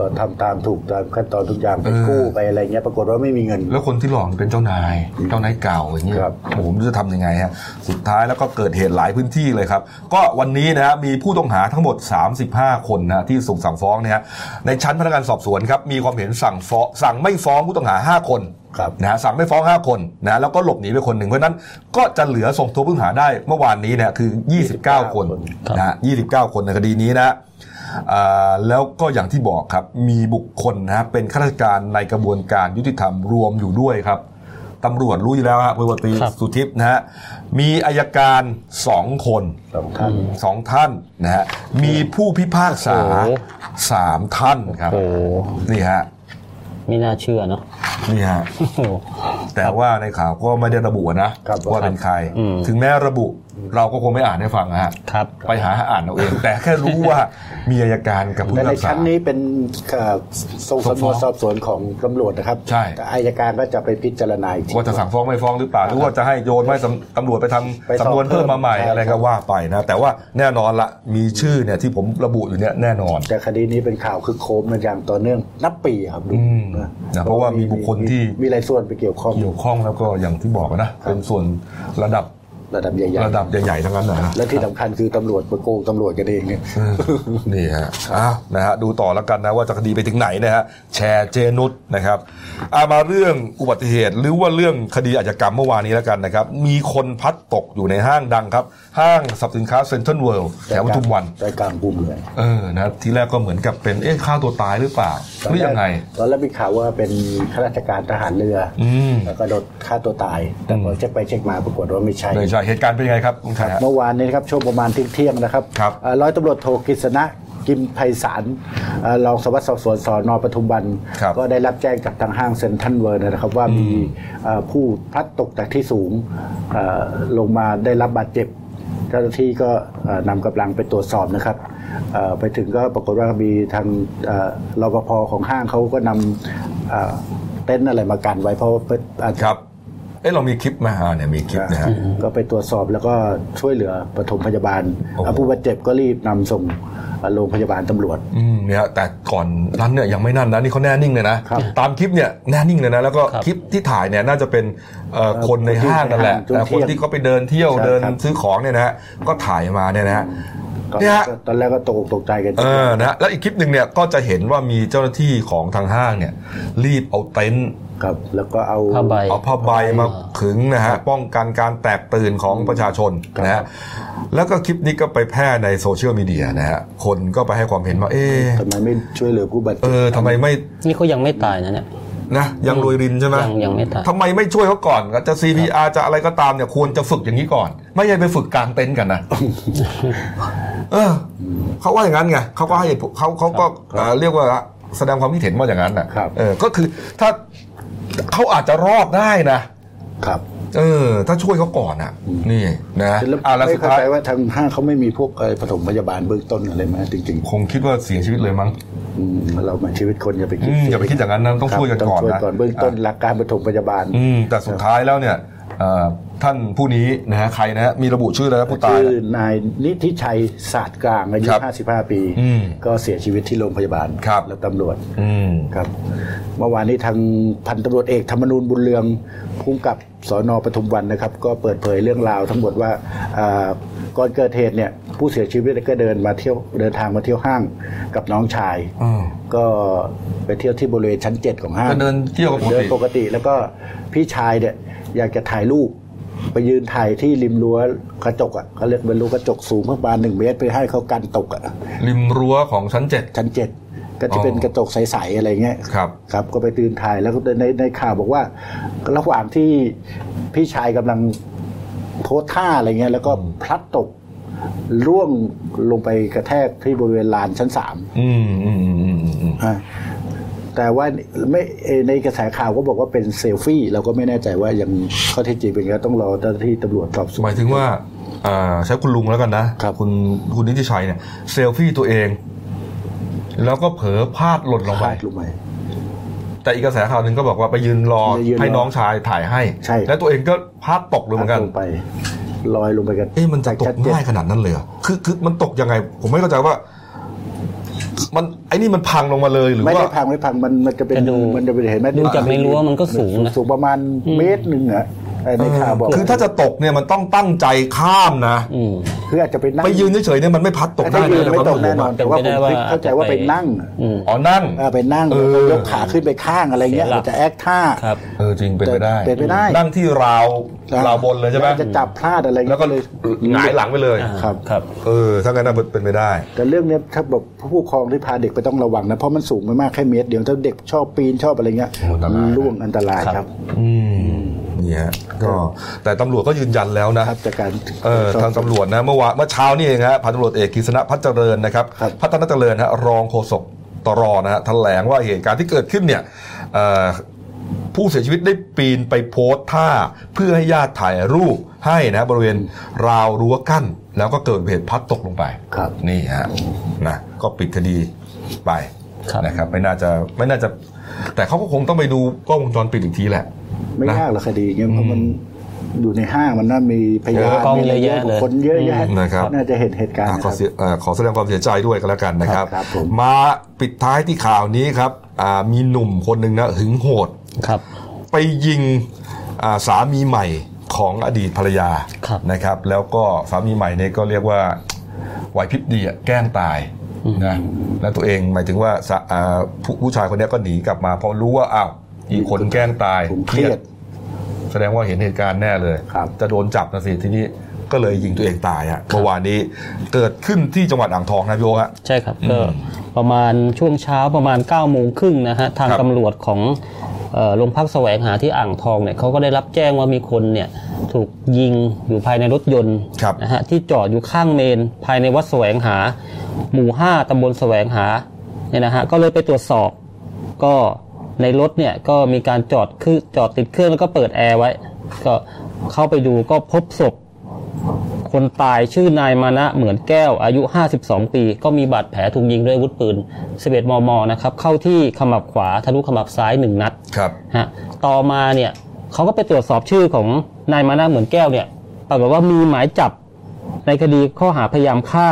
ก็ทำตามถูกตามขั้นตอนทุกอย่างไปเออกู้ไปอะไรเงี้ยปรากฏว่าไม่มีเงิน แล้วคนที่หลอกเป็นเจ้านายเจ้านายเก่าอย่างเงี้ยครับโอ้โหมันจะทำยังไงฮะสุดท้ายแล้วก็เกิดเหตุหลายพื้นที่เลยครับ ก็วันนี้นะฮะมีผู้ต้องหาทั้งหมด 35 คนนะที่ส่งสั่งฟ้องเนี่ยฮะในชั้นพนักงานสอบสวนครับมีความเห็นสั่งฟ้องสั่งไม่ฟ้องผู้ต้องหา 5 คนครับนะฮะสั่งไม่ฟ้อง 5 คนนะแล้วก็หลบหนีไปคนหนึ่งเพราะฉะนั้นก็จะเหลือส่งตัวผู้ต้องหาได้เมื่อวานนี้เนี่ยคือ 29 คนครับนะฮะ29 คนในคดีนี้นะอ่า แล้วก็อย่างที่บอกครับมีบุคคลนะฮะเป็นข้าราชการในกระบวนการยุติธรรมรวมอยู่ด้วยครับตำรวจรู้อยู่แล้วฮะพลตำรวจตรีครับสุทิพย์นะฮะมีอายการสองคนสองท่านสองท่านนะฮะมีผู้พิพากษาโอ้โหสามท่านครับโอ้นี่ฮะไม่น่าเชื่อเนาะนี่ฮะโอ้โหแต่ว่าในข่าวก็ไม่ได้ระบุนะครับว่าเป็นใครอืมถึงแม้ระบุเราก็คงไม่อ่านให้ฟังนะฮะครับไปหาอ่านเอาเอง แต่แค่รู้ว่ามีอายการกับผู้แต่พิในพากษาชั้นนี้เป็นเอ่อส่งส่งสำฟ้นอวงนสอบสวนของตำรวจนะครับใช่แต่อายการก็จะไปพิจารณาอีกทีว่าจะสั่งฟ้องไม่ฟ้องหรือเปล่าหรือว่าจะให้โยนให้สำตำรวจไปทำไปสอบสำนวนเพิ่มมาใหม่เพิ่มอะไรใช่ครัก็บว่าไปนะ แต่ว่าแน่นอนละมีชื่อเนี่ยที่ผมระบุอยู่เนี่ยแน่นอน แต่คดีนี้เป็นข่าวคือโคมมาอย่างต่อเนื่องนับปีครับอืมนะเพราะว่ามีบุคคลที่มีหลายส่วนไปเกี่ยวข้องเกี่ยวข้องแล้วก็อย่างที่บอกนะเป็นส่วนระดับ ระดับใหญ่ระดับใหญ่ๆทั้งนั้นนะๆและที่สำคัญคือตำรวจไปโกงตำรวจกันเองเนี่ยเออนี่ฮะอ้าวนะฮะดูต่อแล้วกันนะว่าจะคดีไปถึงไหนนะฮะแชร์เจนุสนะครับอามาเรื่องอุบัติเหตุ หรือว่าเรื่องคดีอาชญากรรมเมื่อวานนี้แล้วกันนะครับ มีคนพลัดตกอยู่ในห้างดังครับ ห้างสรรพสินค้าเซ็นทรัลเวิลด์แถวปทุมวันใจกลางกรุงเลยเออนะทีแรกก็เหมือนกับเป็นเอ๊ะฆ่าตัวตายหรือเปล่าหรือยังไงตอนแรกมีข่าวว่าเป็นข้าราชการทหารเรือออืมแล้วก็โดนฆ่าตัวตายแต่พอเช็คไปเช็คมาปรากฏว่าไม่ใช่เลยใช่เหตุการณ์เป็นยังไงครับคุณชายฮะเมื่อวานนี้นะครับช่วงประมาณเที่ยงๆนะครับครับเอ่อร้อยตำรวจโทกฤษณะกิมไพศาลเอ่อรองสารวัสดิ์สอบสวนสอนอปทุมวันครับก็ได้รับแจ้งจากทางห้างเซ็นทรัลเวิร์นะครับว่ามีเอ่อผู้พลัดตกจากที่สูงเอ่อลงมาได้รับบาดเจ็บเจ้าหน้าที่ก็เอ่อนำกำลังไปตรวจสอบนะครับเอ่อไปถึงก็ปรากฏว่ามีทางเอ่อรปภของห้างเขาก็นำเอ่อเต็นท์อะไรมากันไว้เพราะว่าอาจจะครับ เอ๊ะเรามีคลิปมาอ่าเนี่ยมีคลิปนะฮะก็ไปตรวจสอบแล้วก็ช่วยเหลือปฐมพยาบาลโอ้โหผู้บาดเจ็บก็รีบนำส่งโรงพยาบาลตำรวจอืมเนี่ยแต่ก่อนนั้นเนี่ยยังไม่นั่นนะนี่เขาแน่นิ่งเลยนะครับตามคลิปเนี่ยแน่นิ่งเลยนะ แล้วก็ครับคลิปที่ถ่ายเนี่ยน่าจะเป็นเอ่อคนในห้างนั่นแหละช่วงแต่เที่คนยงที่เขาไปเดินเที่ยวใช่เดินครับซื้อของเนี่ยนะฮะก็ถ่ายมาเนี่ยนะฮะตอนเนี่ยแรฮะกก็ตอนแรกก็ตกอกตกใจกันเออนะแล้วอีกคลิปหนึ่งเนี่ยก็จะเห็นว่ามีเจ้าหน้าที่ของทางห้างเนี่ยรีบเอาเต็นท์ ครับแล้วก็เอาผ้าใบเอาผ้าใบมาขึงนะฮะป้องกันการแตกตื่นของประชาชนนะฮะแล้วก็คลิปนี้ก็ไปแพร่ในโซเชียลมีเดียนะฮะคนก็ไปให้ความเห็นว่าเอ๊ะทำไมไม่ช่วยเหลือผู้บาดเอเจ็บอทำไมไม่นี่เขายังไม่ตายนะเนี่ยนะยังรวยรินใช่ไหมยังยังไม่ตายทำไมไม่ช่วยเขาก่อนจะ CPR จะอะไรก็ตามเนี่ยควรจะฝึกอย่างนี้ก่อน ไม่ใช่ไปฝึกกลางเต็นท์กันนะเออเขาว่าอย่างนั้นไงเขาก็ให้เหตุผลเขาเขาก็เอ่อเรียกว่าแสดงความคิดเห็นว่าอย่างนั้นนะครับเออก็คือถ้า เขาอาจจะรอดได้นะครับ เออ ถ้าช่วยเขาก่อนอะ นี่นะแล้วอ่าแล้วไม่สุดเข้าท้ายใจว่าทางห้างเขาไม่มีพวกเอ่อปฐมพยาบาลเบื้องต้นอะไรไหมจริงคงคิดว่าเสียชีวิตเลยมั้งๆอืมเรามาชีวิตคนอย่าไปคิดอืมอย่าไปคิดอย่างนั้นนะต้องครับช่วยกันต้ก่อนช่วยนะก่อนเบื้องต้นหลักการปฐมพยาบาลอืมแต่สุดท้ายแล้วเนี่ยเอ่อ ท่านผู้นี้นะฮะใครนะฮะมีระบุชื่อแล้วนะผู้ตาย ชื่อนะนายนิธิชัยศาสตร์กลางอายุ ครับ55 ปี อืมก็เสียชีวิตที่โรงพยาบาลครับ และตำรวจอืม ครับเมื่อวานนี้ทางพันตำรวจเอกธรรมนูญบุญเรืองผู้กำกับสอนอปทุมวันนะครับ ก็เปิดเผยเรื่องราวทั้งหมดว่าอ่าก่อนเกิดเหตุเนี่ยผู้เสียชีวิตก็เดินมาเที่ยวเดินทางมาเที่ยวห้างกับน้องชาย อืม ก็ไปเที่ยวที่บริเวณชั้นเจ็ดของห้าง ก็เดินเที่ยวกันปกติ เดินปกติแล้วก็พี่ชายเนี่ย อยากจะถ่ายรูป ไปยืนถ่ายที่ริมรั้วกระจกอะเขาเรียกเป็นรั้วกระจกสูงประมาณหนึ่งเมตร ไปให้เขากันตกอะริมรั้วของชั้นเจ็ดชั้นเจ็ดก็จะเป็นอ๋อกระจกใสๆอะไรเงี้ยครับครับ ก็ไปตื่นถ่ายแล้วก็ในในข่าวบอกว่า ระหว่างที่พี่ชายกำลังโพสท่าอะไรเงี้ยแล้วก็พลัดตกร่วงลงไปกระแทกที่บริเวณลานชั้นสามอืมอืมอืมอืมอืมอืมอ่า แต่ว่าไม่เอ่อในกระแสข่าวก็บอกว่าเป็นเซลฟี่เราก็ไม่แน่ใจว่ายังข้อเท็จจริงเป็นไงต้องรอเจ้าหน้าที่ตำรวจสอบสวนหมายถึงว่าอ่าใช้คุณลุงแล้วกันนะครับคุณคุณนิติชัยเนี่ยเซลฟี่ตัวเอง แล้วก็เผลอพลาดหล่นลงไปพลาดลงไปแต่อีกกระแสข่าวหนึ่งก็บอกว่าไปยืนรอไปยืนรอให้น้องชายถ่ายให้ใช่แล้วตัวเองก็พลาดตกเลยเหมือนกันลงไปลอยลงไปกันเอ๊ะมันจะตชั้กเจ็ดง่ายขนาดนั้นเลยเหรอคือคือมันตกยังไง ผมไม่เข้าใจว่า มันไอ้นี่มันพังลงมาเลยหรือไม่ว่าได้พังไม่พังมันมันจะเป็นแต่ดูมันจะเป็นเห็นไหมดูจากในรั้วมันก็สูงนะสูงประมาณเมตรหนึ่งอะไอ้ ในข่าวบอกคือถ้าจะตกเนี่ยมันต้องตั้งใจข้ามนะอืมคืออาจจะไปนั่งไปยืนเฉยๆเนี่ยมันไม่พัดตกได้ถ้ายืนนะไม่ความตรู้กสึแน่ผมนอนอะแต่ว่าผมเป็นไปได้ว่าเข้าใจว่าไปนั่งอืมอ๋อนั่งเออไปนั่งเออแล้วก็ยกขาขึ้นไปข้างอะไรเงี้ยเสียหลักอาจจะแอคท่าครับเออจริงเป็นไปได้เป็นไปได้ นั่งที่ราวราวบนเลยใช่ไหมจะจับพลาดอะไรเงี้ยแล้วก็หงายหลังไปเลยครับครับเออถ้างั้นน่ะเป็นไปได้ แต่เรื่องเนี้ยถ้าแบบผู้ปกครองที่พาเด็กไปต้องระวังนะเพราะมันสูงไม่มากแค่เมตรเดียวถ้าเด็กชอบปีนชอบอะไรเงี้ยโอ้อันตรายล่วงอันตรายครับ อืม เนี่ยก็แต่ตำรวจก็ยืนยันแล้วนะครับจากการเออทางตำรวจนะเมื่อวานเมื่อเช้านี่เองฮะพันตำรวจเอกกฤษณะพัฒเจริญนะครับครับพัฒนาเจริญฮะรองโฆษกตรนะฮะแถลงว่าเหตุการณ์ที่เกิดขึ้นเนี่ยเอ่อผู้เสียชีวิตได้ปีนไปโพสท่า เพื่อให้ญาติถ่ายรูปให้นะบริเวณราวรั้วกั้น แล้วก็เกิดเหตุพลัดตกลงไปครับนี่ฮะนะก็ปิดคดีไปครับนะครับไม่น่าจะไม่น่าจะ แต่เขาก็คงต้องไปดูกล้องวงจรปิดอีกทีแหละ ไม่นะยากหรอกคดีเงี้ยเพราะมันอยู่ในห้างมันน่ามีพยานกล้องมีเยอะแยะเลยคนเยอะแยะนะครับน่าจะเห็นเหตุการณ์อะนะขคอรับเสียเอ่อขอแสดงความเสียใจด้วยกันแล้วกันนะครับครับผมมาปิดท้ายที่ข่าวนี้ครับอ่ามีหนุ่มคนหนึ่งนะหึงโหดครับ ไปยิงอ่าสามีใหม่ของอดีตภรรยาครับนะครับ แล้วก็สามีใหม่เนี่ยก็เรียกว่าไหวพริบดีอะแกล้งตายนะแล้วตัวเองหมายถึงว่าสะอ่าผู้ผู้ชายคนเนี้ยก็หนีกลับมาพอรู้ว่าอ้าว อีกคนแกล้งตายผมเครียด แสดงว่าเห็นเหตุการณ์แน่เลยครับจะโดนจับนะสิทีนี้ก็เลยยิงตัวเองตายอะเมื่อวานนี้เกิดขึ้นที่จังหวัดอ่างทองนะพี่โอ๊คฮะใช่ครับอืมก็ประมาณช่วงเช้าประมาณ9ก้าโมงครึ่งนะฮะทางครับตำรวจของเอ่อโรงพักแสวงหาที่อ่างทองเนี่ยเขาก็ได้รับแจ้งว่ามีคนเนี่ยถูกยิงอยู่ภายในรถยนต์ครับนะฮะที่จอดอยู่ข้างเมนภายในวัดแสวงหา หมู่ 5ตำบลแสวงหาเนี่ยนะฮะก็เลยไปตรวจสอบก็ ในรถเนี่ยก็มีการจอดคือจอดติดเครื่องแล้วก็เปิดแอร์ไว้ ก็เข้าไปดูก็พบศพคนตายชื่อนายมานะเหมือนแก้วอายุ 52 ปี ก็มีบาดแผลถูกยิงด้วยอาวุธปืน 11 มม นะครับ เข้าที่ขมับขวาทะลุขมับซ้าย 1 นัดครับฮะต่อมาเนี่ยเขาก็ไปตรวจสอบชื่อของนายมานะเหมือนแก้วเนี่ยปรากฏว่ามีหมายจับในคดีข้อหาพยายามฆ่า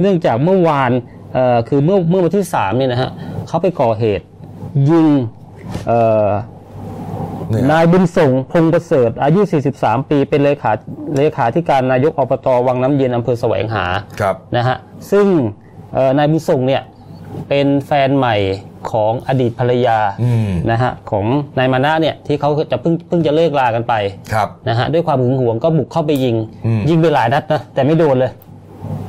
เนื่องจากเมื่อวานเอ่อคือเมื่อเมื่อวันที่3เนี่ยนะฮะเขาไปก่อเหตุ ยิงเอ่อเนี่ยนายบุญส่งพงประเสริฐ อายุ 43 ปี เป็นเลขาเลขาธิการนายกอบตวังน้ำเย็นอำเภอแสวงหาครับนะฮะซึ่งเอ่อนายบุญส่งเนี่ยเป็นแฟนใหม่ของอดีตภรรยาอืมนะฮะของนายมานะเนี่ยที่เขาจะเพิ่งเพิ่งจะเลิกลากันไปครับนะฮะด้วยความหึงหวงก็บุกเข้าไปยิงอืมยิงไปหลายนัดนะแต่ไม่โดนเลย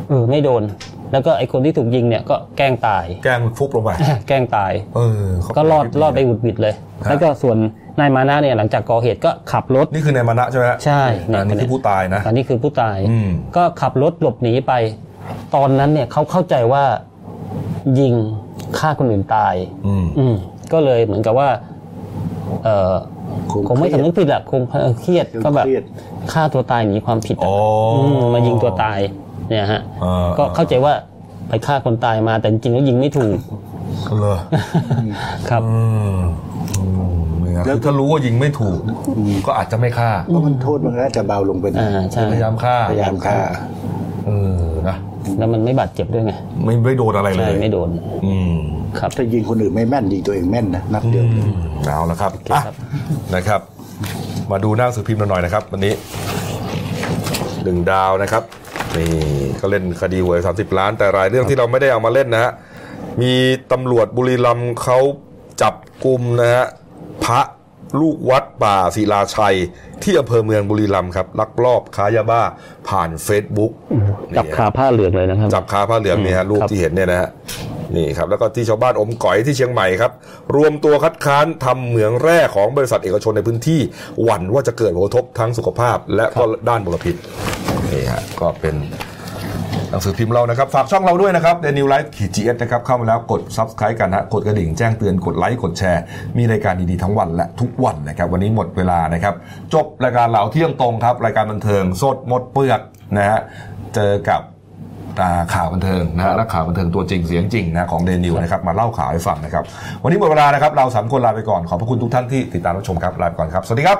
เออไม่โดน แล้วก็ไอ้คนที่ถูกยิงเนี่ยก็แกล้งตาย แกล้งฟุบลงไปแกล้งตาย เออเขาก็รอดรอดไปหวุดหวิดเลยฮะแล้วก็ส่วนนายมานะเนี่ยหลังจากก่อเหตุก็ขับรถนี่คือในมานะใช่ไหมฮะใช่อันนี้คือผู้ตายนะอันนี้คือผู้ตายอืมก็ขับรถหลบหนีไป ตอนนั้นเนี่ยเขาเข้าใจว่ายิงฆ่าคนอื่นตาย อืมอืมก็เลยเหมือนกับว่า เออคงคงไม่เครียดสำนึกผิดอะคงเออเครียดคงก็แบบเครียดฆ่าตัวตายหนีความผิดอะอ๋ออมมายิงตัวตาย เนี่ยฮะอ่าก็เข้าใจว่าไปฆ่าคนตายมาแต่จริงๆแล้วยิงไม่ถูกเหรอครับอืมอืมเนี่ยคือถ้ารู้ว่ายิงไม่ถูก ก็อาจจะไม่ฆ่าเพราะมันโทษมันก็จะเบาลงไปหน่อยอ่าใช่พยายามฆ่าพยายามฆ่าเออนะแล้วมันไม่บาดเจ็บด้วยไงไม่ไม่โดนอะไรเลใช่ยไม่โดน อืมครับถ้ายิงคนอื่นไม่แม่นยิงตัวเองแม่นนะนัดเดียวอืมเอาละครับอะนะครับ มาดูหน้าสือพิมพ์เราหน่อยนะครับ วันนี้หนึ่งดาวนะครับ นี่ก็เล่นคดีหวย30 ล้าน แต่รายเรื่องที่เราไม่ได้เอามาเล่นนะฮะ มีตำรวจบุรีรัมย์เขาจับกลุ่มนะฮะพระลูกวัดป่าศิลาชัย ที่อำเภอเมืองบุรีรัมย์ครับลักลอบค้ายาบ้าผ่านเฟซบุ๊กจับคาผ้าเหลืองเลยนะครับ จับคาผ้าเหลืองเนี่ยฮะรูปครับที่เห็นเนี่ยนะฮะ นี่ครับแล้วก็ที่ชาวบ้านอมก๋อยที่เชียงใหม่ครับ รวมตัวคัดค้านทำเหมืองแร่ของบริษัทเอกชนในพื้นที่หวั่นว่าจะเกิดผลกระทบทั้งสุขภาพ และก็ด้านมลพิษนี่ฮะก็เป็นหนังสือพิมพ์เรานะครับ ฝากช่องเราด้วยนะครับ Daily News Live ขีด GS นะครับ เข้ามาแล้วกด subscribe กันฮะกดกระดิ่งแจ้งเตือนกดไลค์กดแชร์ มีรายการดี ๆ ทั้งวันและทุกวันนะครับ วันนี้หมดเวลานะครับ จบรายการเหล่าเที่ยงตรงครับ รายการบันเทิงสดหมดเปลือกนะฮะเจอกับอ่า ข่าวบันเทิงนะฮะข่าวบันเทิงตัวจริงเสียงจริงนะของเดนิวนะครับมาเล่าข่าวให้ฟังนะครับวันนี้หมดเวลานะครับเราสามคนลาไปก่อนขอบพระคุณทุกท่านที่ติดตามรับชมครับลาไปก่อนครับสวัสดีครับ